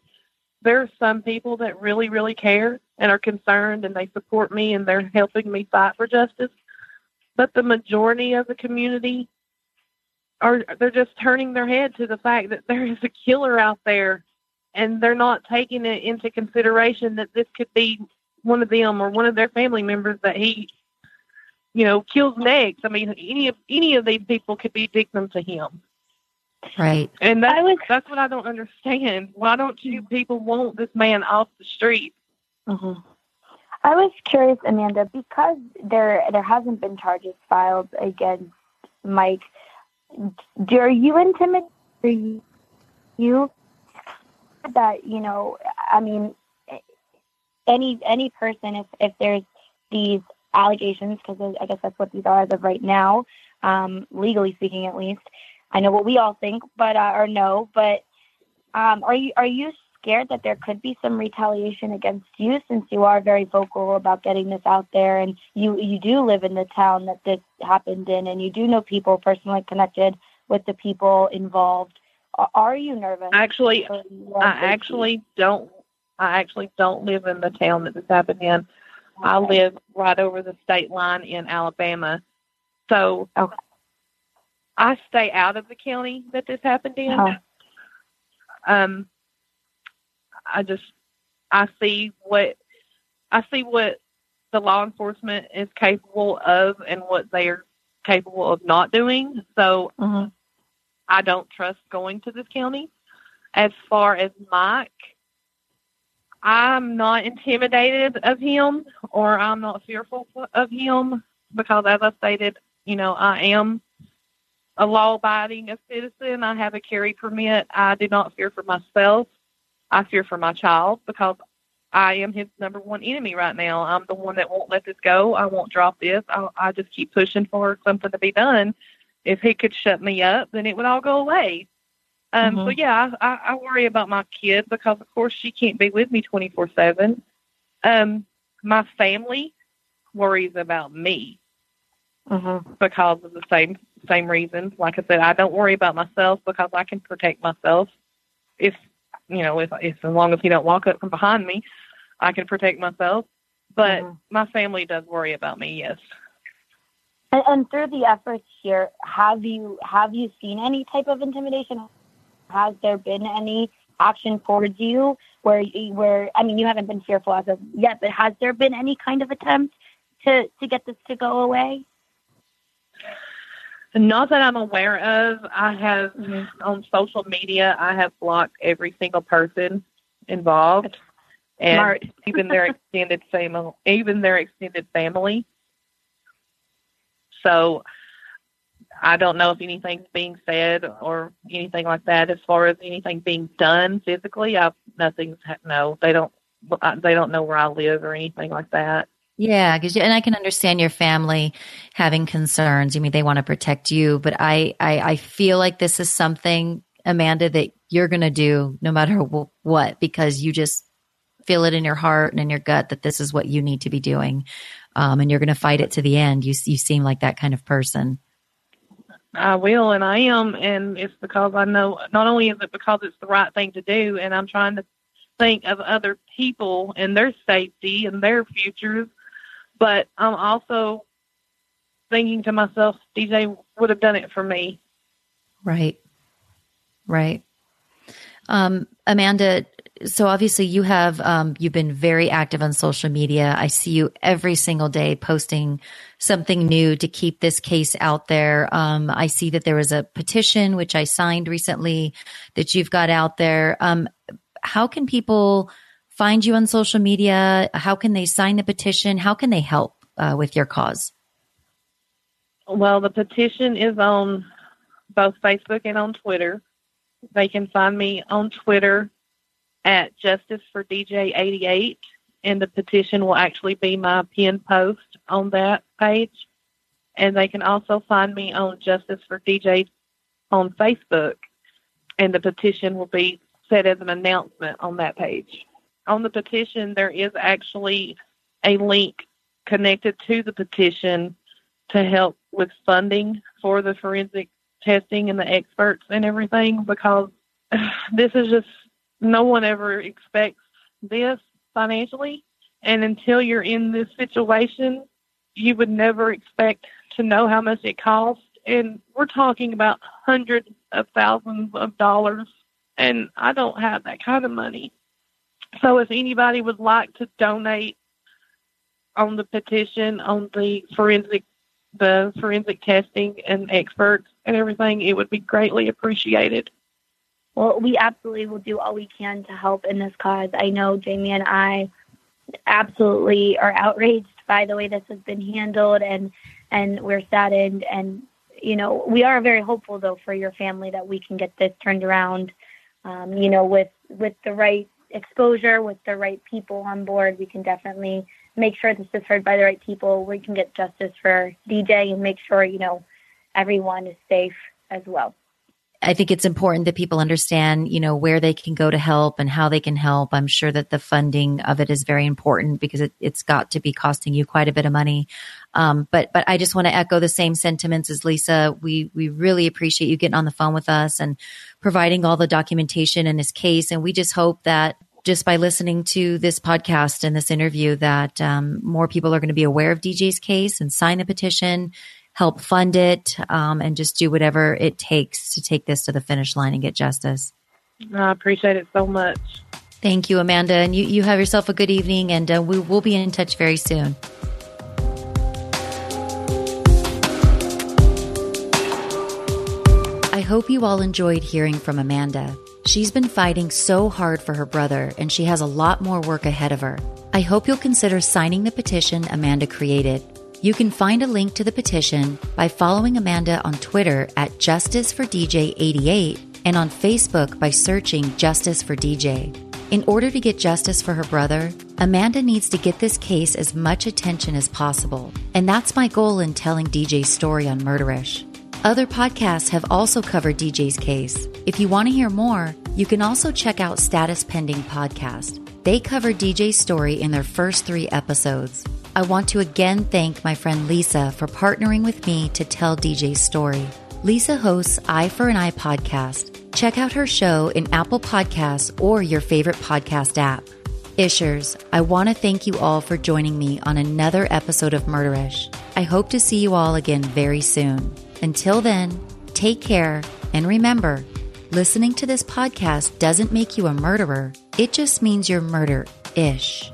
there are some people that really, really care and are concerned and they support me and they're helping me fight for justice. But the majority of the community are they're just turning their head to the fact that there is a killer out there and they're not taking it into consideration that this could be one of them or one of their family members that he you know kills next i mean any of any of these people could be victim to him Right. And that, was, that's what I don't understand. Why don't you people want this man off the street? Mm-hmm. I was curious, Amanda, because there there hasn't been charges filed against Mike. Do, are you intimidated? Are you that you know? I mean, any any person, if if there's these allegations, because I guess that's what these are as of right now, um, legally speaking, at least. I know what we all think, but uh, or no, but um, are you are you scared that there could be some retaliation against you since you are very vocal about getting this out there and you you do live in the town that this happened in and you do know people personally connected with the people involved. Are you nervous? Actually, I actually don't. I actually don't live in the town that this happened in. Okay. I live right over the state line in Alabama, so okay. I stay out of the county that this happened in. Oh. Um, I just I see what I see what the law enforcement is capable of and what they are capable of not doing. So mm-hmm. I don't trust going to this county. As far as Mike, I'm not intimidated of him or I'm not fearful of him because, as I stated, you know, I am a law abiding a citizen. I have a carry permit. I do not fear for myself. I fear for my child because I am his number one enemy right now. I'm the one that won't let this go. I won't drop this. I, I just keep pushing for something to be done. If he could shut me up, then it would all go away. Um, mm-hmm. So yeah, I, I worry about my kid because of course she can't be with me 24 seven. Um, my family worries about me mm-hmm. because of the same same reasons. Like I said, I don't worry about myself because I can protect myself. If you know, if, if as long as he don't walk up from behind me, I can protect myself. But mm-hmm. my family does worry about me. Yes. And, and through the efforts here, have you have you seen any type of intimidation? Has there been any action towards you where where I mean you haven't been fearful as of yet, but has there been any kind of attempt to to get this to go away? Not that I'm aware of. I have mm-hmm. on social media. I have blocked every single person involved, and <laughs> even their extended family, even their extended family. So I don't know if anything's being said or anything like that. As far as anything being done physically, I've nothing's no. They don't. They don't know where I live or anything like that. Yeah, because and I can understand your family having concerns. I mean, they want to protect you, but I, I, I feel like this is something, Amanda, that you're going to do no matter what, because you just feel it in your heart and in your gut that this is what you need to be doing, um, and you're going to fight it to the end. You, you seem like that kind of person. I will, and I am, and it's because I know. Not only is it because it's the right thing to do, and I'm trying to think of other people and their safety and their futures but I'm also thinking to myself, DJ would have done it for me. Right. Right. Um, Amanda, so obviously you have um, you've been very active on social media. I see you every single day posting something new to keep this case out there. Um, I see that there was a petition which I signed recently that you've got out there. Um, how can people find you on social media? How can they sign the petition? How can they help uh, with your cause? Well, the petition is on both Facebook and on Twitter. They can find me on Twitter at Justice for DJ 88, and the petition will actually be my pinned post on that page. And they can also find me on Justice for DJ on Facebook, and the petition will be set as an announcement on that page on the petition, there is actually a link connected to the petition to help with funding for the forensic testing and the experts and everything because <sighs> this is just no one ever expects this financially. And until you're in this situation, you would never expect to know how much it costs. And we're talking about hundreds of thousands of dollars. And I don't have that kind of money. So if anybody would like to donate on the petition on the forensic the forensic testing and experts and everything, it would be greatly appreciated. Well, we absolutely will do all we can to help in this cause. I know Jamie and I absolutely are outraged by the way this has been handled and and we're saddened and you know we are very hopeful though for your family that we can get this turned around um, you know with with the right exposure with the right people on board we can definitely make sure this is heard by the right people we can get justice for dj and make sure you know everyone is safe as well I think it's important that people understand, you know, where they can go to help and how they can help. I'm sure that the funding of it is very important because it, has got to be costing you quite a bit of money. Um, but but I just want to echo the same sentiments as Lisa. We we really appreciate you getting on the phone with us and providing all the documentation in this case. And we just hope that just by listening to this podcast and this interview, that um, more people are going to be aware of DJ's case and sign the petition help fund it, um, and just do whatever it takes to take this to the finish line and get justice. I appreciate it so much. Thank you, Amanda. And you, you have yourself a good evening, and uh, we will be in touch very soon. I hope you all enjoyed hearing from Amanda. She's been fighting so hard for her brother, and she has a lot more work ahead of her. I hope you'll consider signing the petition Amanda created. You can find a link to the petition by following Amanda on Twitter at Justice for DJ 88 and on Facebook by searching Justice for DJ. In order to get justice for her brother, Amanda needs to get this case as much attention as possible. And that's my goal in telling DJ's story on Murderish. Other podcasts have also covered DJ's case. If you want to hear more, you can also check out Status Pending Podcast. They cover DJ's story in their first three episodes. I want to again thank my friend Lisa for partnering with me to tell DJ's story. Lisa hosts Eye for an Eye podcast. Check out her show in Apple Podcasts or your favorite podcast app. Ishers, I want to thank you all for joining me on another episode of Murderish. I hope to see you all again very soon. Until then, take care and remember, listening to this podcast doesn't make you a murderer, it just means you're murder ish.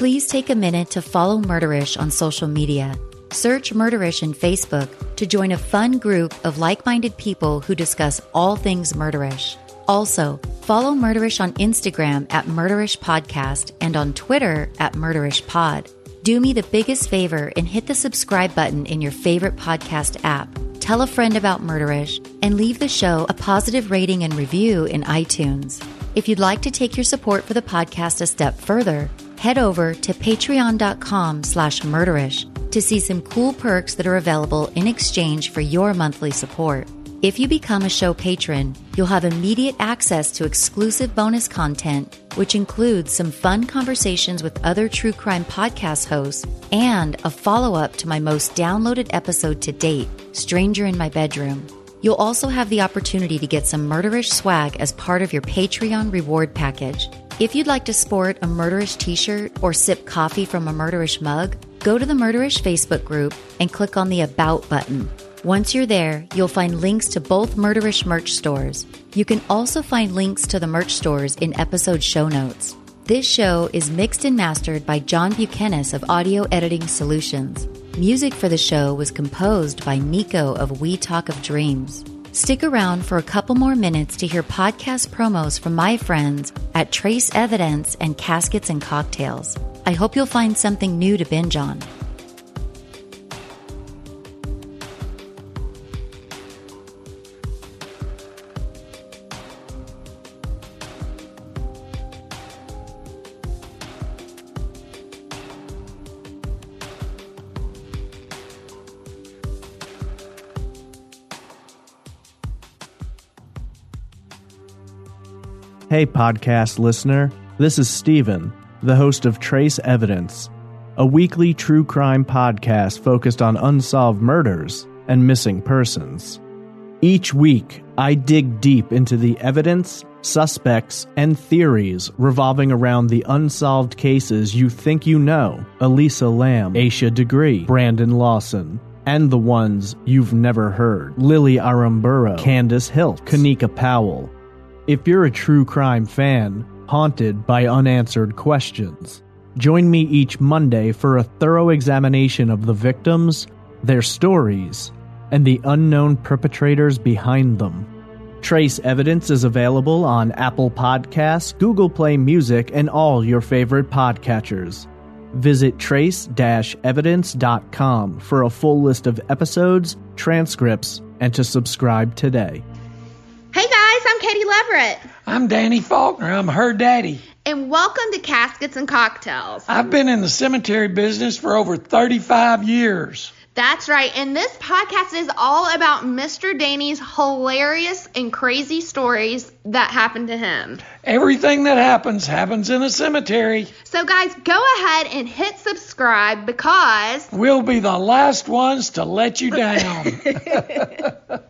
Please take a minute to follow Murderish on social media. Search Murderish in Facebook to join a fun group of like minded people who discuss all things Murderish. Also, follow Murderish on Instagram at Murderish Podcast and on Twitter at Murderish Pod. Do me the biggest favor and hit the subscribe button in your favorite podcast app. Tell a friend about Murderish and leave the show a positive rating and review in iTunes. If you'd like to take your support for the podcast a step further, head over to patreon.com slash murderish to see some cool perks that are available in exchange for your monthly support. If you become a show patron, you'll have immediate access to exclusive bonus content, which includes some fun conversations with other true crime podcast hosts and a follow up to my most downloaded episode to date, Stranger in My Bedroom. You'll also have the opportunity to get some murderish swag as part of your Patreon reward package. If you'd like to sport a murderish t shirt or sip coffee from a murderish mug, go to the Murderish Facebook group and click on the About button. Once you're there, you'll find links to both Murderish merch stores. You can also find links to the merch stores in episode show notes. This show is mixed and mastered by John Buchanan of Audio Editing Solutions. Music for the show was composed by Nico of We Talk of Dreams. Stick around for a couple more minutes to hear podcast promos from my friends at Trace Evidence and Caskets and Cocktails. I hope you'll find something new to binge on. Hey, podcast listener. This is Steven, the host of Trace Evidence, a weekly true crime podcast focused on unsolved murders and missing persons. Each week, I dig deep into the evidence, suspects, and theories revolving around the unsolved cases you think you know Elisa Lam, Asha Degree, Brandon Lawson, and the ones you've never heard Lily Aramburo, Candace Hilt, Kanika Powell, if you're a true crime fan, haunted by unanswered questions, join me each Monday for a thorough examination of the victims, their stories, and the unknown perpetrators behind them. Trace Evidence is available on Apple Podcasts, Google Play Music, and all your favorite podcatchers. Visit trace-evidence.com for a full list of episodes, transcripts, and to subscribe today. I'm Katie Leverett. I'm Danny Faulkner. I'm her daddy. And welcome to Caskets and Cocktails. I've been in the cemetery business for over 35 years. That's right. And this podcast is all about Mr. Danny's hilarious and crazy stories that happened to him. Everything that happens happens in a cemetery. So, guys, go ahead and hit subscribe because we'll be the last ones to let you down. <laughs>